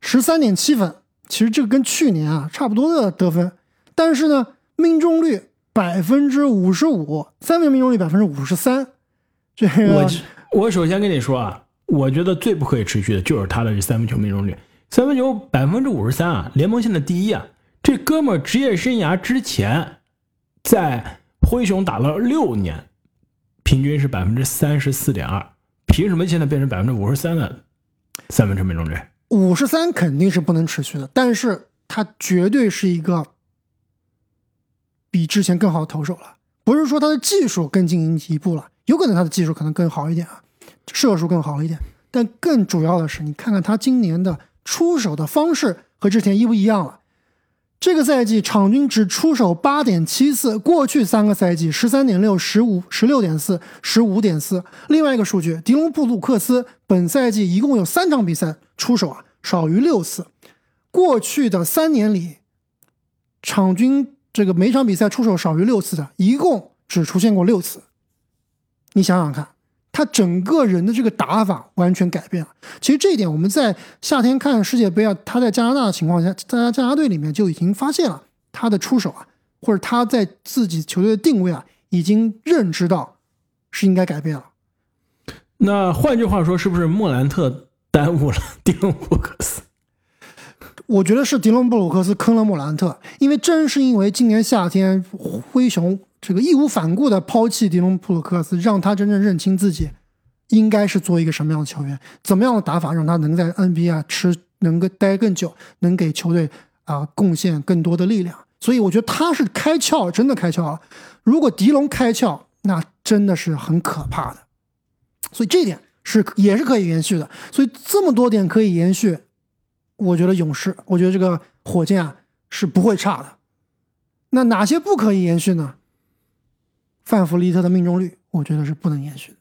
十三点七分，其实这个跟去年啊差不多的得分，但是呢，命中率百分之五十五，三分命中率百分之五十三，这个我我首先跟你说啊，我觉得最不可以持续的就是他的这三分球命中率，三分球百分之五十三啊，联盟现在第一啊。这哥们职业生涯之前，在灰熊打了六年，平均是百分之三十四点二，凭什么现在变成百分之五十三的三分球命中率？五十三肯定是不能持续的，但是他绝对是一个比之前更好的投手了。不是说他的技术更进一步了，有可能他的技术可能更好一点啊，射术更好一点，但更主要的是，你看看他今年的出手的方式和之前一不一样了。这个赛季场均只出手八点七次，过去三个赛季十三点六、十五、十六点四、十五点四。另外一个数据，迪隆布鲁克斯本赛季一共有三场比赛出手啊少于六次，过去的三年里，场均这个每场比赛出手少于六次的，一共只出现过六次。你想想看。他整个人的这个打法完全改变了。其实这一点我们在夏天看世界杯啊，他在加拿大的情况下，在加拿大队里面就已经发现了他的出手啊，或者他在自己球队的定位啊，已经认知到是应该改变了。那换句话说，是不是莫兰特耽误了迪隆布鲁克斯？我觉得是迪隆布鲁克斯坑了莫兰特，因为正是因为今年夏天灰熊。这个义无反顾的抛弃迪隆布鲁克斯，让他真正认清自己应该是做一个什么样的球员，怎么样的打法让他能在 NBA 吃能够待更久，能给球队啊贡献更多的力量。所以我觉得他是开窍，真的开窍了。如果迪龙开窍，那真的是很可怕的。所以这一点是也是可以延续的。所以这么多点可以延续，我觉得勇士，我觉得这个火箭啊是不会差的。那哪些不可以延续呢？范弗利特的命中率，我觉得是不能延续的。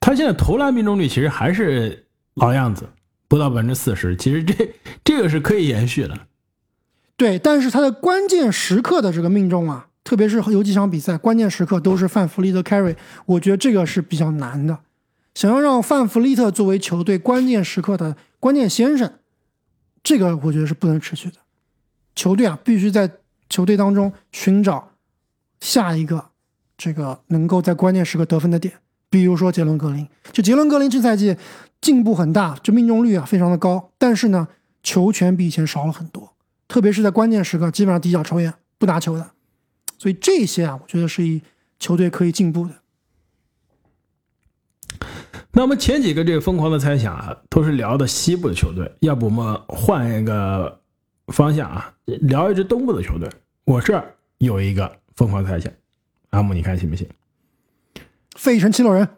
他现在投篮命中率其实还是老样子，不到百分之四十。其实这这个是可以延续的。对，但是他的关键时刻的这个命中啊，特别是有几场比赛关键时刻都是范弗利特 carry，我觉得这个是比较难的。想要让范弗利特作为球队关键时刻的关键先生，这个我觉得是不能持续的。球队啊，必须在球队当中寻找下一个。这个能够在关键时刻得分的点，比如说杰伦格林，就杰伦格林这赛季进步很大，这命中率啊非常的高，但是呢球权比以前少了很多，特别是在关键时刻基本上底角抽烟不拿球的，所以这些啊我觉得是一球队可以进步的。那我们前几个这个疯狂的猜想啊，都是聊的西部的球队，要不我们换一个方向啊，聊一支东部的球队。我这儿有一个疯狂猜想。阿木，你看行不行？费城七六人。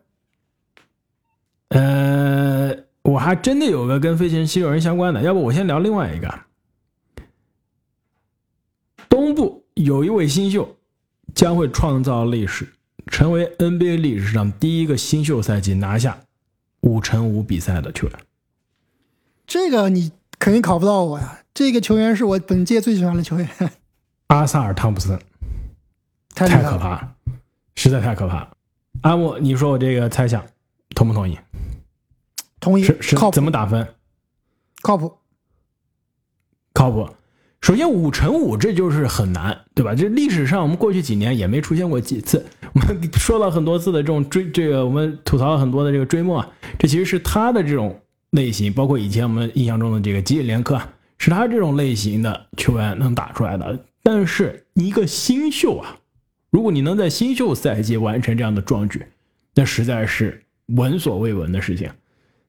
呃，我还真的有个跟费城七六人相关的，要不我先聊另外一个。东部有一位新秀将会创造历史，成为 NBA 历史上第一个新秀赛季拿下五乘五比赛的球员。这个你肯定考不到我呀！这个球员是我本届最喜欢的球员—— 阿萨尔·汤普森。太可怕了，实在太可怕了。阿木，你说我这个猜想同不同意？同意。是是靠，怎么打分？靠谱，靠谱。首先五乘五这就是很难，对吧？这历史上我们过去几年也没出现过几次。我们说了很多次的这种追，这个我们吐槽了很多的这个追梦啊，这其实是他的这种类型，包括以前我们印象中的这个吉里连科，是他这种类型的球员能打出来的。但是一个新秀啊，如果你能在新秀赛季完成这样的壮举，那实在是闻所未闻的事情。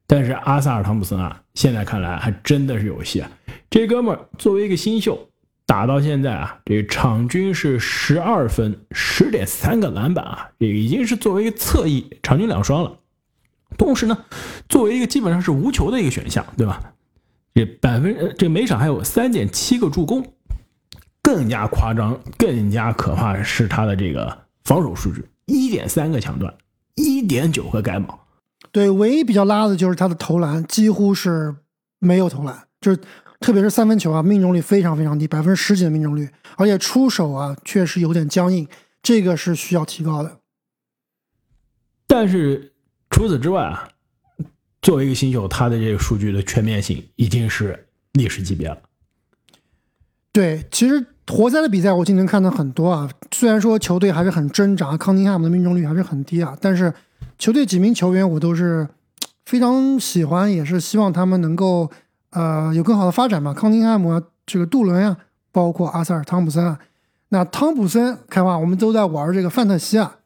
但是阿萨尔汤普森啊，现在看来还真的是有戏啊！这哥们儿作为一个新秀，打到现在啊，这场均是十二分、十点三个篮板啊，这已经是作为一个侧翼场均两双了。同时呢，作为一个基本上是无球的一个选项，对吧？这百分这每场还有三点七个助攻，更加夸张、更加可怕的是他的这个防守数据：一点三个抢断，一点九个盖帽。对，唯一比较拉的就是他的投篮几乎是没有投篮，就是特别是三分球啊，命中率非常非常低，百分之十几的命中率，而且出手啊确实有点僵硬，这个是需要提高的。但是除此之外啊，作为一个新秀，他的这个数据的全面性已经是历史级别了。对，其实活塞的比赛我今天看的很多啊，虽然说球队还是很挣扎，康宁汉姆的命中率还是很低啊，但是。球队几名球员我都是非常喜欢，也是希望他们能够呃有更好的发展嘛。康宁汉姆啊、这个杜伦啊，包括阿塞尔·汤普森啊。那汤普森，开话，我们都在玩这个范特西啊，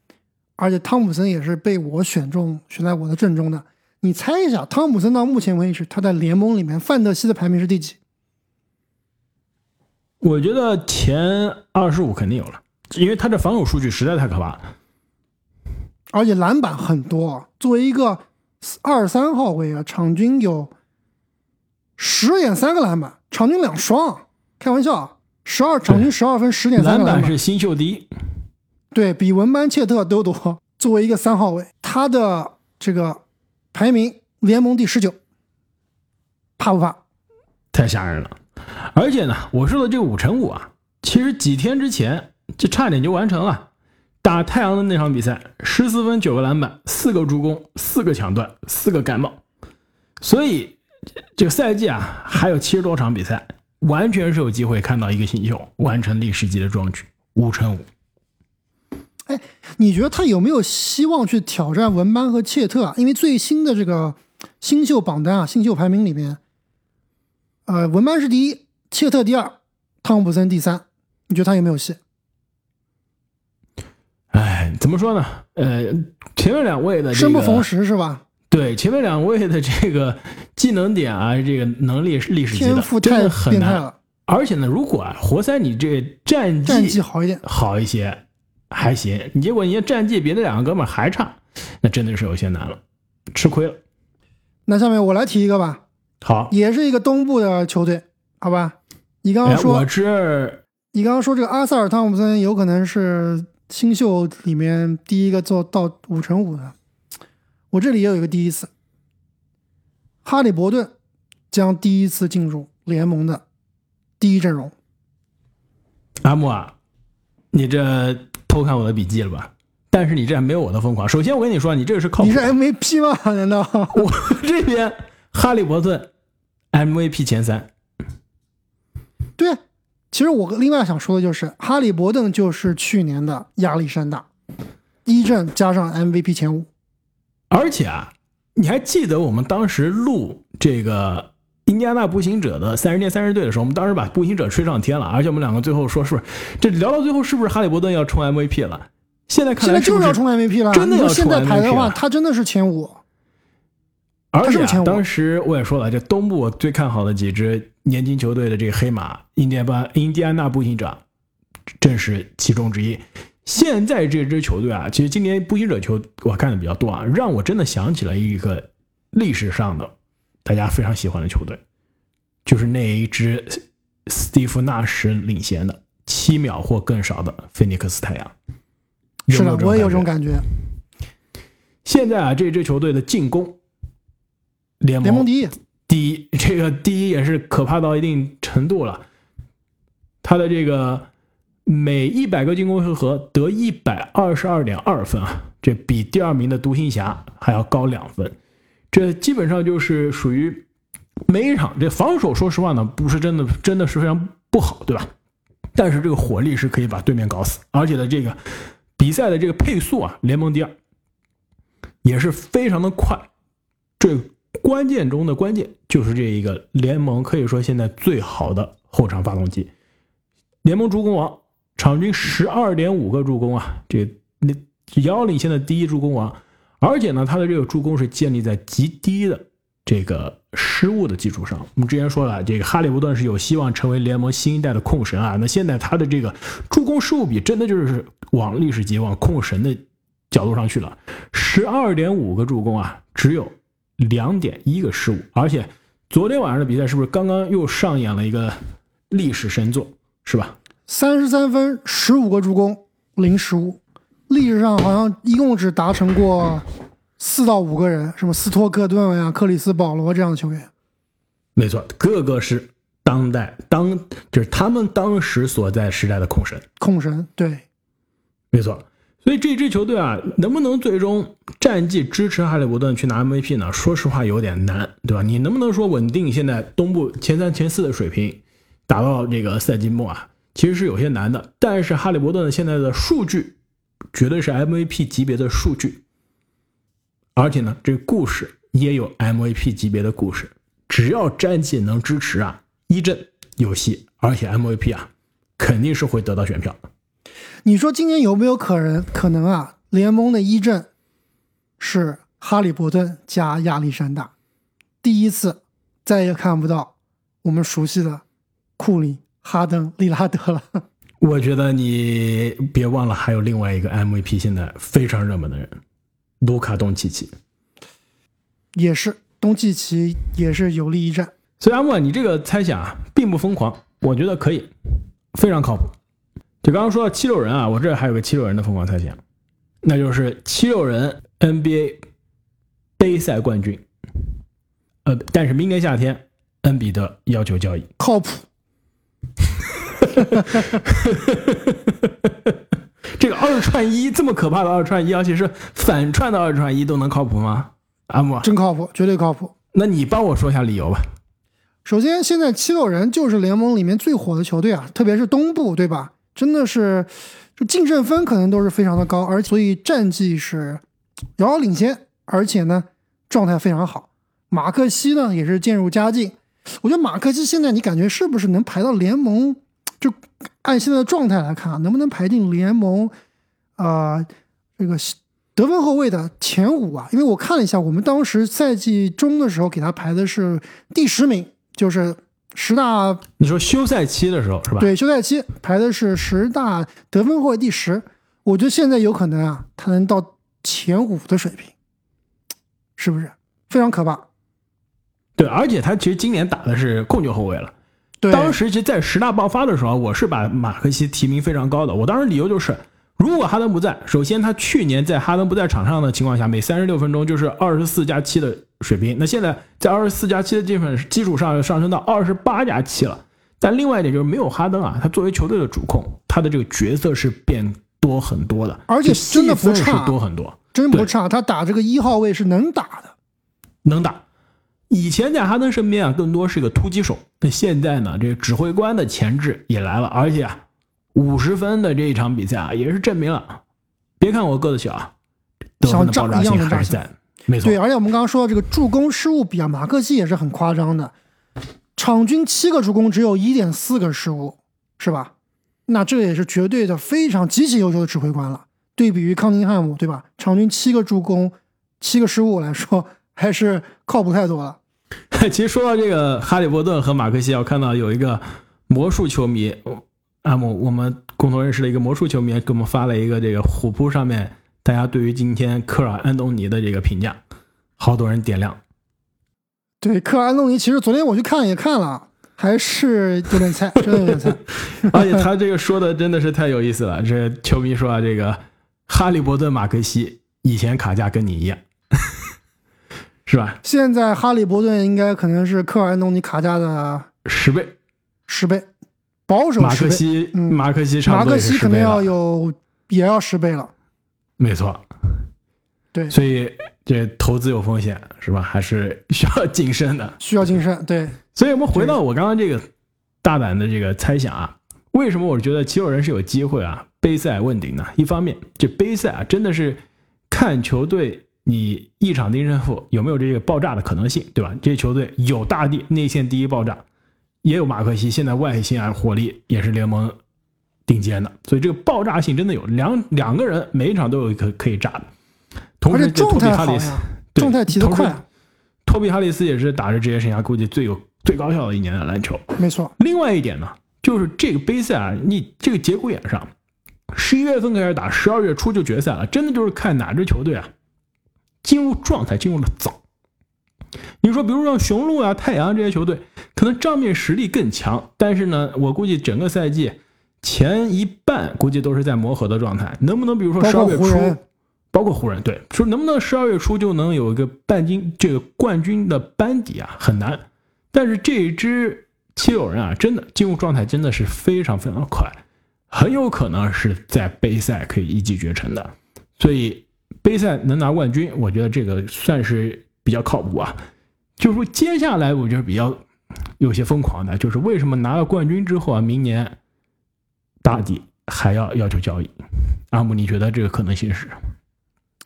而且汤普森也是被我选中，选在我的阵中的。你猜一下，汤普森到目前为止他在联盟里面范特西的排名是第几？我觉得前二十五肯定有了，因为他这防守数据实在太可怕了。而且篮板很多，作为一个二三号位啊，场均有十点三个篮板，场均两双，开玩笑，十二场均十二分，十点三个篮板是新秀第一，对比文班切特都多。作为一个三号位，他的这个排名联盟第十九，怕不怕？太吓人了！而且呢，我说的这个五乘五啊，其实几天之前就差点就完成了。打太阳的那场比赛，十四分九个篮板，四个助攻，四个抢断，四个盖帽。所以 这个赛季啊，还有七十多场比赛，完全是有机会看到一个新秀完成历史级的壮举，五乘五。哎，你觉得他有没有希望去挑战文班和切特啊？因为最新的这个新秀榜单啊，新秀排名里面，呃，文班是第一，切特第二，汤普森第三。你觉得他有没有戏？哎，怎么说呢？呃，前面两位的生不逢时是吧？对，前面两位的这个技能点啊，这个能力是历史级的，真的很难。而且呢，如果啊，活塞你这战绩战绩好一点，好一些还行。你结果你战绩比那两个哥们还差，那真的是有些难了，吃亏了。那下面我来提一个吧。好，也是一个东部的球队，好吧？你刚刚说，我这，你刚刚说这个阿塞尔·汤普森有可能是。新秀里面第一个做到五乘五的，我这里也有一个第一次。哈利伯顿将第一次进入联盟的第一阵容。阿木啊，你这偷看我的笔记了吧？但是你这还没有我的疯狂。首先我跟你说，你这个是靠你是 MVP 吗？难道我这边哈利伯顿 MVP 前三？对。其实我另外想说的就是，哈利伯顿就是去年的亚历山大，一阵加上 MVP 前五。而且啊，你还记得我们当时录这个印第安纳步行者的三十天三十队的时候，我们当时把步行者吹上天了，而且我们两个最后说是不是这聊到最后是不是哈利伯顿要冲 MVP 了？现在看来就是要冲 MVP 了，真的要冲 MVP 的话，他真的是前五。而且当时我也说了，这东部最看好的几支年轻球队的这个黑马，印第安印第安纳步行者正是其中之一。现在这支球队啊，其实今年步行者球我看的比较多啊，让我真的想起了一个历史上的大家非常喜欢的球队，就是那一支斯蒂夫纳什领衔的七秒或更少的菲尼克斯太阳。是的，我也有这种感觉。现在啊，这支球队的进攻。联盟第一，第一，这个第一也是可怕到一定程度了。他的这个每一百个进攻回合得一百二十二点二分啊，这比第二名的独行侠还要高两分。这基本上就是属于每一场这防守，说实话呢，不是真的，真的是非常不好，对吧？但是这个火力是可以把对面搞死，而且呢，这个比赛的这个配速啊，联盟第二，也是非常的快。这关键中的关键就是这一个联盟可以说现在最好的后场发动机，联盟助攻王，场均十二点五个助攻啊，这那遥遥领先的第一助攻王，而且呢，他的这个助攻是建立在极低的这个失误的基础上。我们之前说了，这个哈利伯顿是有希望成为联盟新一代的控神啊，那现在他的这个助攻失误比真的就是往历史级、往控神的角度上去了，十二点五个助攻啊，只有。两点一个失误，而且昨天晚上的比赛是不是刚刚又上演了一个历史神作，是吧？三十三分，十五个助攻，零失误，历史上好像一共只达成过四到五个人，什么斯托克顿呀、克里斯保罗这样的球员。没错，个个是当代当就是他们当时所在时代的控神，控神对，没错。所以这支球队啊，能不能最终战绩支持哈利伯顿去拿 MVP 呢？说实话有点难，对吧？你能不能说稳定现在东部前三、前四的水平，打到这个赛季末啊？其实是有些难的。但是哈利伯顿现在的数据绝对是 MVP 级别的数据，而且呢，这个故事也有 MVP 级别的故事。只要战绩能支持啊，一阵有戏，而且 MVP 啊，肯定是会得到选票。你说今年有没有可能可能啊？联盟的一阵是哈利伯顿加亚历山大，第一次再也看不到我们熟悉的库里、哈登、利拉德了。我觉得你别忘了，还有另外一个 MVP 现在非常热门的人，卢卡东契奇，也是东契奇也是有利一战。所以阿莫，你这个猜想啊，并不疯狂，我觉得可以，非常靠谱。就刚刚说到七六人啊，我这还有个七六人的疯狂猜想，那就是七六人 NBA 杯赛冠军。呃，但是明年夏天恩比德要求交易，靠谱。这个二串一这么可怕的二串一，而且是反串的二串一都能靠谱吗？阿木，真靠谱，绝对靠谱。那你帮我说一下理由吧。首先，现在七六人就是联盟里面最火的球队啊，特别是东部，对吧？真的是，就净胜分可能都是非常的高，而所以战绩是遥遥领先，而且呢状态非常好。马克西呢也是渐入佳境，我觉得马克西现在你感觉是不是能排到联盟？就按现在的状态来看啊，能不能排进联盟啊这个得分后卫的前五啊？因为我看了一下，我们当时赛季中的时候给他排的是第十名，就是。十大，你说休赛期的时候是吧？对，休赛期排的是十大得分后卫第十，我觉得现在有可能啊，他能到前五的水平，是不是非常可怕？对，而且他其实今年打的是控球后卫了。对，当时其实，在十大爆发的时候，我是把马克西提名非常高的。我当时理由就是，如果哈登不在，首先他去年在哈登不在场上的情况下，每三十六分钟就是二十四加七的。水平，那现在在二十四加七的基本基础上上升到二十八加七了。但另外一点就是没有哈登啊，他作为球队的主控，他的这个角色是变多很多的，而且真的不差，多很多，真不差。他打这个一号位是能打的，能打。以前在哈登身边啊，更多是个突击手。那现在呢，这指挥官的潜质也来了，而且啊，五十分的这一场比赛啊，也是证明了，别看我个子小啊，得分的爆炸性还是在。没错，对，而且我们刚刚说到这个助攻失误比啊，马克西也是很夸张的，场均七个助攻，只有一点四个失误，是吧？那这也是绝对的非常极其优秀的指挥官了。对比于康宁汉姆，对吧？场均七个助攻，七个失误来说，还是靠谱太多了。其实说到这个哈利波顿和马克西，我看到有一个魔术球迷，啊，我，我们共同认识的一个魔术球迷，给我们发了一个这个虎扑上面。大家对于今天科尔安东尼的这个评价，好多人点亮。对科尔安东尼，其实昨天我去看也看了，还是有点菜，真的有点菜。而且他这个说的真的是太有意思了。这球迷说啊，这个哈利波顿马克西以前卡价跟你一样，是吧？现在哈利伯顿应该可能是科尔安东尼卡加的十倍，十倍，保守马克西，马克西差不多马克西可能要有也要十倍了。没错，对，所以这投资有风险，是吧？还是需要谨慎的，需要谨慎。对，所以我们回到我刚刚这个大胆的这个猜想啊，为什么我觉得七六人是有机会啊杯赛问鼎呢？一方面，这杯赛啊真的是看球队你一场定胜负有没有这个爆炸的可能性，对吧？这些球队有大帝内线第一爆炸，也有马克西，现在外线啊火力也是联盟顶尖的，所以这个爆炸性真的有两两个人每一场都有一颗可以炸的。同时，状托比哈里斯态好呀，对状态提得同时快，托比哈里斯也是打着职业生涯估计最有最高效的一年的篮球。没错，另外一点呢，就是这个杯赛啊，你这个节骨眼上，十一月份开始打，十二月初就决赛了，真的就是看哪支球队啊进入状态进入的早。你说，比如说雄鹿啊、太阳这些球队，可能账面实力更强，但是呢，我估计整个赛季前一半估计都是在磨合的状态，能不能比如说包十二月初包括湖人，对，说能不能十二月初就能有一个半金这个冠军的班底啊，很难。但是这一支七六人啊，真的进入状态真的是非常非常快，很有可能是在杯赛可以一骑绝尘的。所以杯赛能拿冠军，我觉得这个算是比较靠谱啊。就是说接下来我觉得比较有些疯狂的，就是为什么拿了冠军之后啊，明年大底还要要求交易？阿姆，你觉得这个可能性是？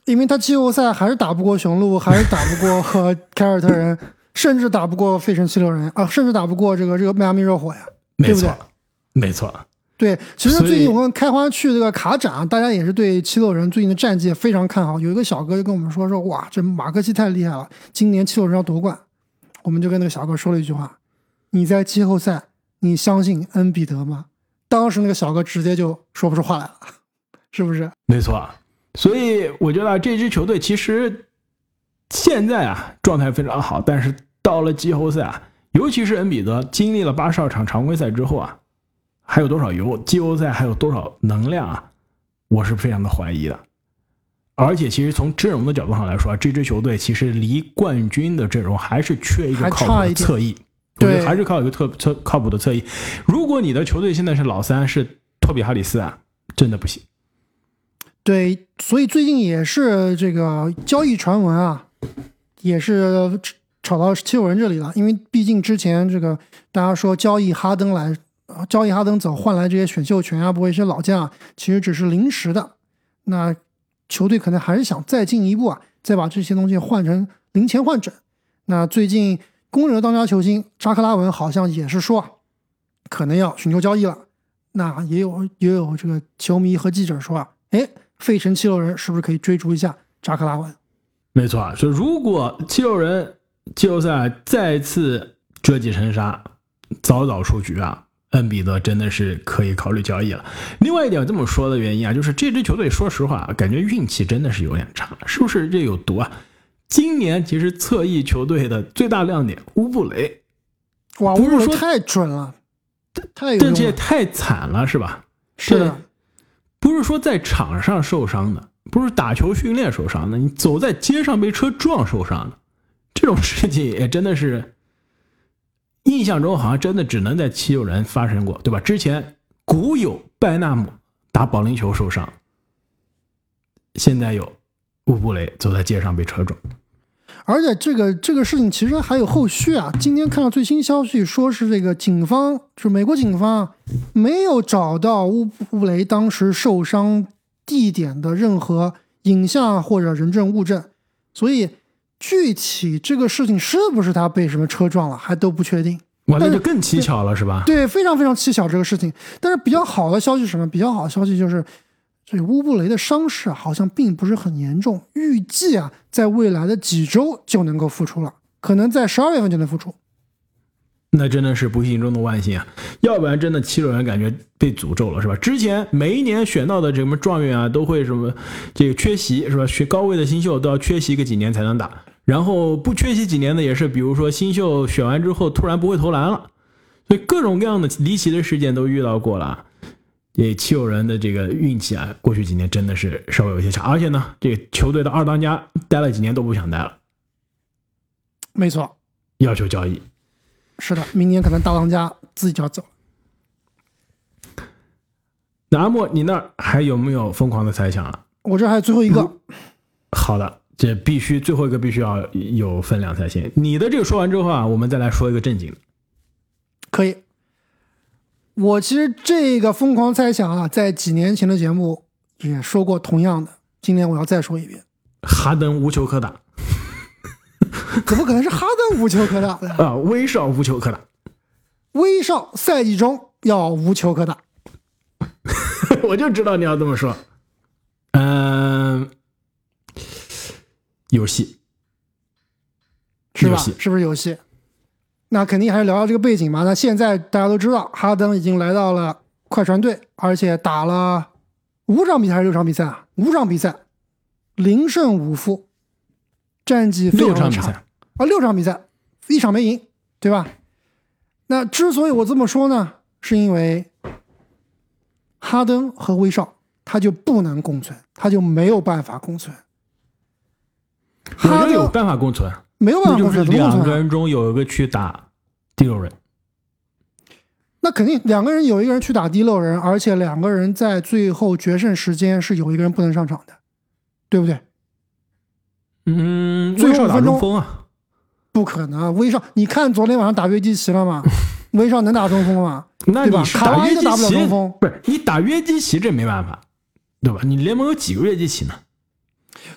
因为他季后赛还是打不过雄鹿，还是打不过和凯尔特人，甚至打不过费城七六人啊，甚至打不过这个这个迈阿密热火呀。没错对，没错，对，其实最近我们开花去这个卡展，大家也是对七六人最近的战绩非常看好。有一个小哥就跟我们说说，哇，这马克西太厉害了，今年七六人要夺冠。我们就跟那个小哥说了一句话：“你在季后赛，你相信恩比德吗？”当时那个小哥直接就说不出话来了，是不是？没错。所以我觉得啊这支球队其实现在啊状态非常好，但是到了季后赛啊，尤其是恩比德经历了八十二场常规赛之后啊，还有多少油？季后赛还有多少能量啊？我是非常的怀疑的。而且，其实从阵容的角度上来说啊，这支球队其实离冠军的阵容还是缺一个还靠谱的侧翼。对还是靠一个特特靠谱的侧翼。如果你的球队现在是老三是托比哈里斯啊，真的不行。对，所以最近也是这个交易传闻啊，也是炒到七六人这里了。因为毕竟之前这个大家说交易哈登来，呃交易哈登走换来这些选秀权啊，包括一些老将啊，其实只是临时的。那球队可能还是想再进一步啊，再把这些东西换成零钱换整。那最近公认的当家球星扎克拉文好像也是说啊，可能要寻求交易了。那也有也有这个球迷和记者说啊，哎，费城七六人是不是可以追逐一下扎克拉文？没错啊，所以如果七六人季后赛再次折戟沉沙，早早出局啊，恩比德真的是可以考虑交易了。另外一点，这么说的原因啊，就是这支球队说实话，感觉运气真的是有点差，是不是这有毒啊？今年其实侧翼球队的最大亮点乌布雷，哇，不是说乌布雷太准了，太有但这也。太惨了，是吧？是的，不是说在场上受伤的，不是打球训练受伤的，你走在街上被车撞受伤的，这种事情也真的是印象中好像真的只能在七六人发生过，对吧？之前古有拜纳姆打保龄球受伤，现在有乌布雷走在街上被车撞，而且这个这个事情其实还有后续啊。今天看到最新消息，说是这个警方，就是美国警方没有找到乌布雷当时受伤地点的任何影像或者人证物证，所以具体这个事情是不是他被什么车撞了，还都不确定。哇，那就更蹊跷了，是吧？对，非常非常蹊跷这个事情。但是比较好的消息是什么？比较好的消息就是，这个乌布雷的伤势啊，好像并不是很严重，预计啊，在未来的几周就能够复出了，可能在十二月份就能复出。那真的是不幸中的万幸啊！要不然真的七六人感觉被诅咒了，是吧？之前每一年选到的什么状元啊，都会什么这个缺席，是吧？选高位的新秀都要缺席个几年才能打，然后不缺席几年的也是，比如说新秀选完之后突然不会投篮了，所以各种各样的离奇的事件都遇到过了。这七六人的这个运气啊，过去几年真的是稍微有些差，而且呢，这个球队的二当家待了几年都不想待了，没错，要求交易。是的，明年可能大当家自己就要走了。那阿莫，你那儿还有没有疯狂的猜想啊？我这还有最后一个，好的，这必须最后一个必须要有分量才行。你的这个说完之后啊，我们再来说一个正经的。可以。我其实这个疯狂猜想啊，在几年前的节目也说过同样的，今天我要再说一遍，哈登无球可打怎么可能是哈登无球可打的？啊，威少无球可打。威少赛季中要无球可打，我就知道你要这么说。嗯、游戏是吧？是不是游戏？那肯定还是聊聊这个背景嘛。那现在大家都知道，哈登已经来到了快船队，而且打了五场比赛还是六场比赛啊？五场比赛，零胜五负，战绩非常差六场比赛，啊，六场比赛一场没赢，对吧？那之所以我这么说呢，是因为哈登和威少他就不能共存，他就没有办法共存。哈登有办法共存，没有办法共存，怎么共存啊？两个人中有一个去打第六人。那肯定两个人有一个人去打第六人，而且两个人在最后决胜时间是有一个人不能上场的，对不对？嗯，最威少打后五分钟中锋啊，不可能，威少，你看昨天晚上打约基奇了吗？威少能打中锋吗？那你是打卡哇伊约基奇都打不了中锋，不是你打约基奇这没办法，对吧？你联盟有几个约基奇呢？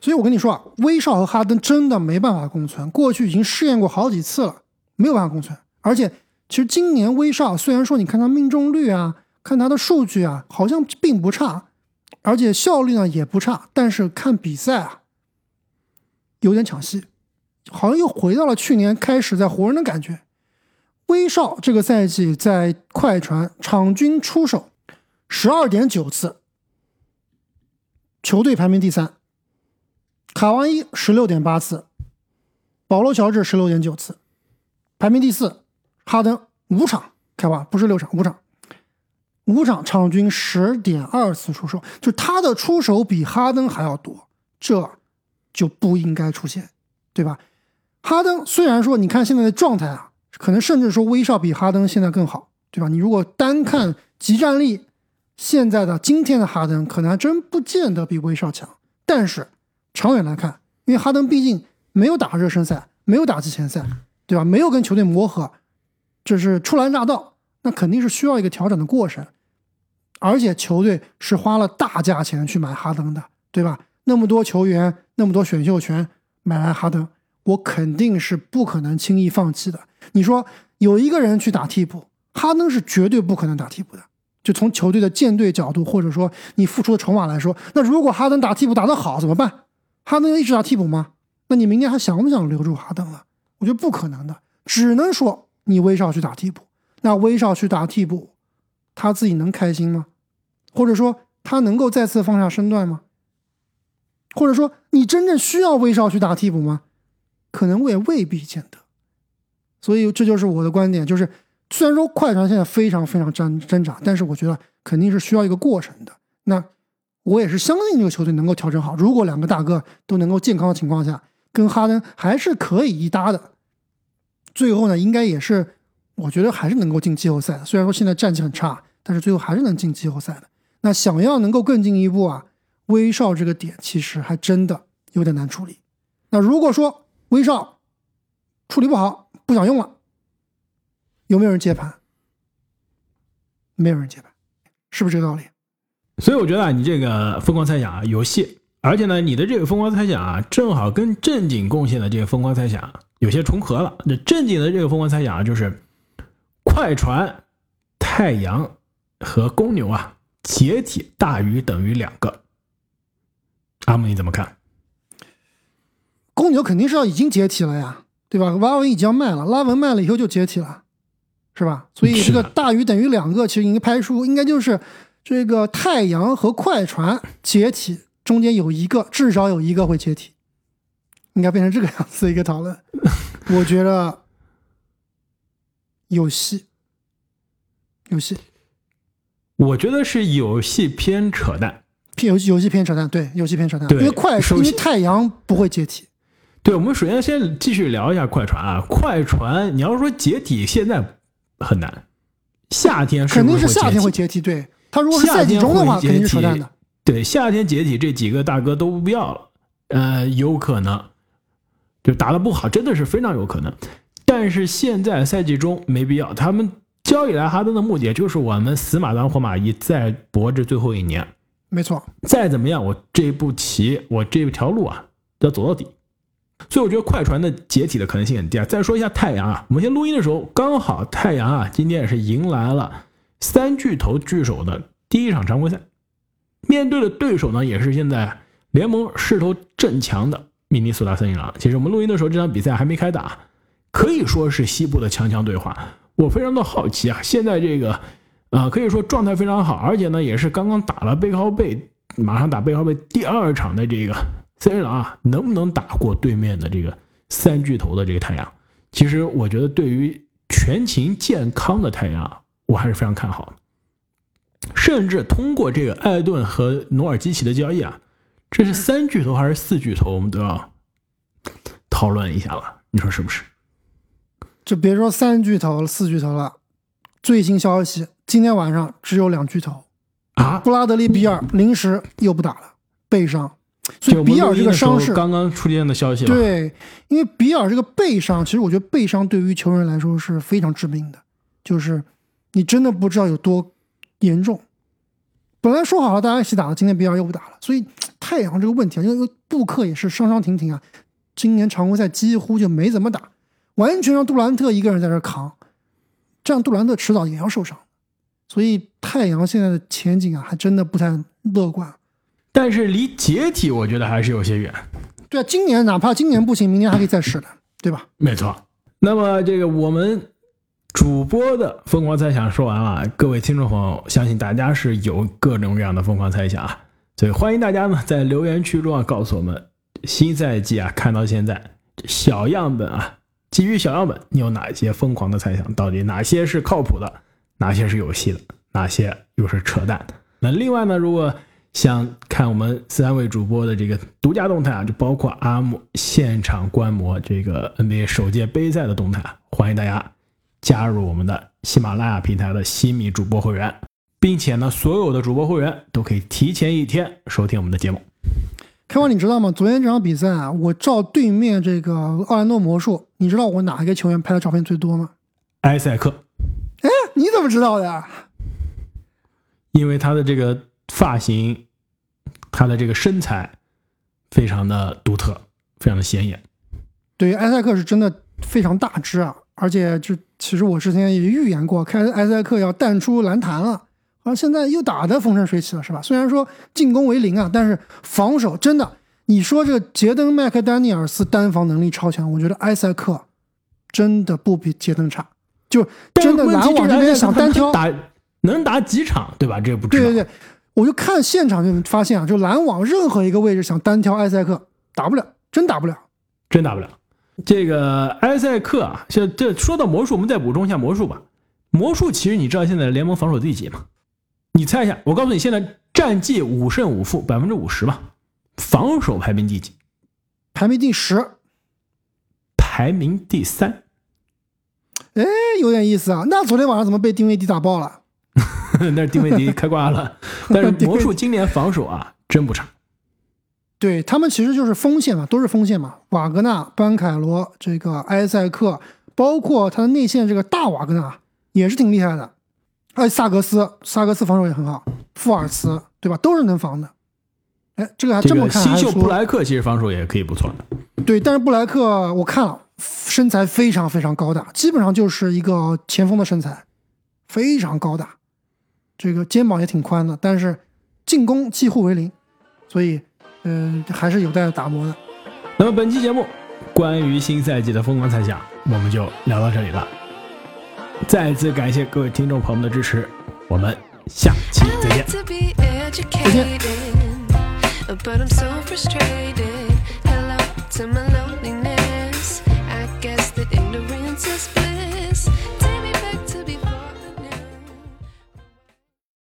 所以我跟你说啊，威少和哈登真的没办法共存，过去已经试验过好几次了，没有办法共存。而且，其实今年威少虽然说你看他命中率啊，看他的数据啊，好像并不差，而且效率呢也不差，但是看比赛啊，有点抢戏，好像又回到了去年开始在湖人的感觉。威少这个赛季在快船场均出手十二点九次，球队排名第三。卡哇伊十六点八次，保罗乔治十六点九次，排名第四。哈登五场开吧，不是六场，五场，五场场均十点二次出手，就他的出手比哈登还要多，这就不应该出现，对吧？哈登虽然说你看现在的状态啊，可能甚至说威少比哈登现在更好，对吧？你如果单看集战力，现在的今天的哈登可能还真不见得比威少强，但是长远来看，因为哈登毕竟没有打热身赛，没有打季前赛，对吧？没有跟球队磨合，这是初来乍到，那肯定是需要一个调整的过程。而且球队是花了大价钱去买哈登的，对吧？那么多球员，那么多选秀权买来哈登，我肯定是不可能轻易放弃的。你说有一个人去打替补，哈登是绝对不可能打替补的。就从球队的建队角度，或者说你付出的筹码来说，那如果哈登打替补打得好怎么办？哈登一直打替补吗？那你明年还想不想留住哈登了？我觉得不可能的，只能说你威少去打替补。那威少去打替补，他自己能开心吗？或者说他能够再次放下身段吗？或者说你真正需要威少去打替补吗？可能也未必见得。所以这就是我的观点，就是虽然说快船现在非常非常挣挣扎，但是我觉得肯定是需要一个过程的。那我也是相信这个球队能够调整好。如果两个大哥都能够健康的情况下，跟哈登还是可以一搭的，最后呢，应该也是我觉得还是能够进季后赛的。虽然说现在战绩很差，但是最后还是能进季后赛的。那想要能够更进一步啊，威少这个点其实还真的有点难处理。那如果说威少处理不好，不想用了，有没有人接盘？没有人接盘，是不是这个道理？所以我觉得啊，你这个疯狂猜想啊，游戏，而且呢，你的这个疯狂猜想啊，正好跟正经贡献的这个疯狂猜想有些重合了。那正经的这个疯狂猜想啊，就是快船、太阳和公牛啊，解体大于等于两个。阿姆你怎么看？公牛肯定是要已经解体了呀，对吧？拉文已经要卖了，拉文卖了以后就解体了，是吧？所以这个大于等于两个，其实应该排除应该就是这个太阳和快船解体，中间有一个至少有一个会解体，应该变成这个样子的一个讨论。我觉得有戏，有戏，我觉得是有戏偏扯淡。偏游戏游戏偏扯淡，对，游戏偏扯淡，因为快首先因为太阳不会解体，对，我们首先先继续聊一下快船啊，快船，你要说解体现在很难，夏天是肯定是是夏天会解体？对，他如果是赛季夏天中的话，会肯定是扯解体淡的。对，夏天解体这几个大哥都不要了，呃，有可能就打的不好，真的是非常有可能。但是现在赛季中没必要，他们交易来哈登的目的就是我们死马当活马医，再搏这最后一年。没错，再怎么样，我这步棋，我这条路啊，要走到底。所以我觉得快船的解体的可能性很低啊。再说一下太阳啊，我们先录音的时候，刚好太阳啊，今天也是迎来了三巨头聚首的第一场常规赛，面对的对手呢，也是现在联盟势头正强的明尼苏达森林狼。其实我们录音的时候，这场比赛还没开打，可以说是西部的强强对话。我非常的好奇啊，现在这个，啊，可以说状态非常好，而且呢，也是刚刚打了背靠背，马上打背靠背第二场的这个森林狼啊，能不能打过对面的这个三巨头的这个太阳？其实我觉得对于全勤健康的太阳，我还是非常看好的，甚至通过这个艾顿和努尔基奇的交易啊，这是三巨头还是四巨头，我们都要讨论一下了，你说是不是？就别说三巨头了，四巨头了。最新消息，今天晚上只有两巨头啊！布拉德利·比尔临时又不打了，背伤。所以比尔这个伤势刚刚出现的消息。对，因为比尔这个背伤，其实我觉得背伤对于球员来说是非常致命的，就是你真的不知道有多严重。本来说好了大家一起打的，今天比尔又不打了，所以太阳这个问题啊，因为布克也是伤伤停停啊，今年常规赛几乎就没怎么打。完全让杜兰特一个人在这扛，这样杜兰特迟早也要受伤，所以太阳现在的前景啊，还真的不太乐观。但是离解体，我觉得还是有些远。对啊，今年哪怕今年不行，明年还可以再试的，对吧？没错。那么这个我们主播的疯狂猜想说完了，各位听众朋友，相信大家是有各种各样的疯狂猜想啊，所以欢迎大家呢在留言区中啊告诉我们，新赛季啊看到现在小样本啊。基于小样本，你有哪些疯狂的猜想？到底哪些是靠谱的？哪些是有戏的？哪些又是扯淡？那另外呢？如果想看我们三位主播的这个独家动态啊，就包括阿木现场观摩这个 NBA 首届杯赛的动态，欢迎大家加入我们的喜马拉雅平台的西米主播会员，并且呢，所有的主播会员都可以提前一天收听我们的节目。开王，你知道吗？昨天这场比赛啊，我照对面这个奥兰多魔术，你知道我哪一个球员拍的照片最多吗？埃塞克。哎，你怎么知道的？呀？因为他的这个发型，他的这个身材，非常的独特，非常的显眼。对于，埃塞克是真的非常大只啊，而且就其实我之前也预言过，开埃塞克要淡出篮坛了。而，现在又打得风生水起了，是吧？虽然说进攻为零啊，但是防守真的，你说这个杰登·麦克丹尼尔斯单防能力超强，我觉得埃塞克真的不比杰登差。就真的篮网这边想单挑打能打几场，对吧？这不对对对，我就看现场就发现啊，就篮网任何一个位置想单挑埃塞克打不了，真打不了，真打不了。这个埃塞克啊，这这说到魔术，我们再补充一下魔术吧。魔术其实你知道现在联盟防守第几吗？你猜一下，我告诉你，现在战绩五胜五负，百分之五十吧，防守排名第几？排名第十，排名第三。哎，有点意思啊。那昨天晚上怎么被丁威迪打爆了？那是丁威迪 开挂了。但是 魔术今年防守啊，真不差。对他们其实就是锋线嘛，都是锋线嘛。瓦格纳、班凯罗、这个埃塞克，包括他的内线这个大瓦格纳，也是挺厉害的。哎，萨格斯，萨格斯防守也很好，富尔茨对吧？都是能防的。哎，这个还这么看，新秀布莱克其实防守也可以不错的。对，但是布莱克我看了，身材非常非常高大，基本上就是一个前锋的身材，非常高大，这个肩膀也挺宽的，但是进攻几乎为零，所以嗯、还是有待打磨的。那么本期节目关于新赛季的疯狂猜想，我们就聊到这里了。再次感谢各位听众朋友们的支持，我们下期再见，再见。But I'm so frustrated. Hello to my loneliness. I guess that in the rain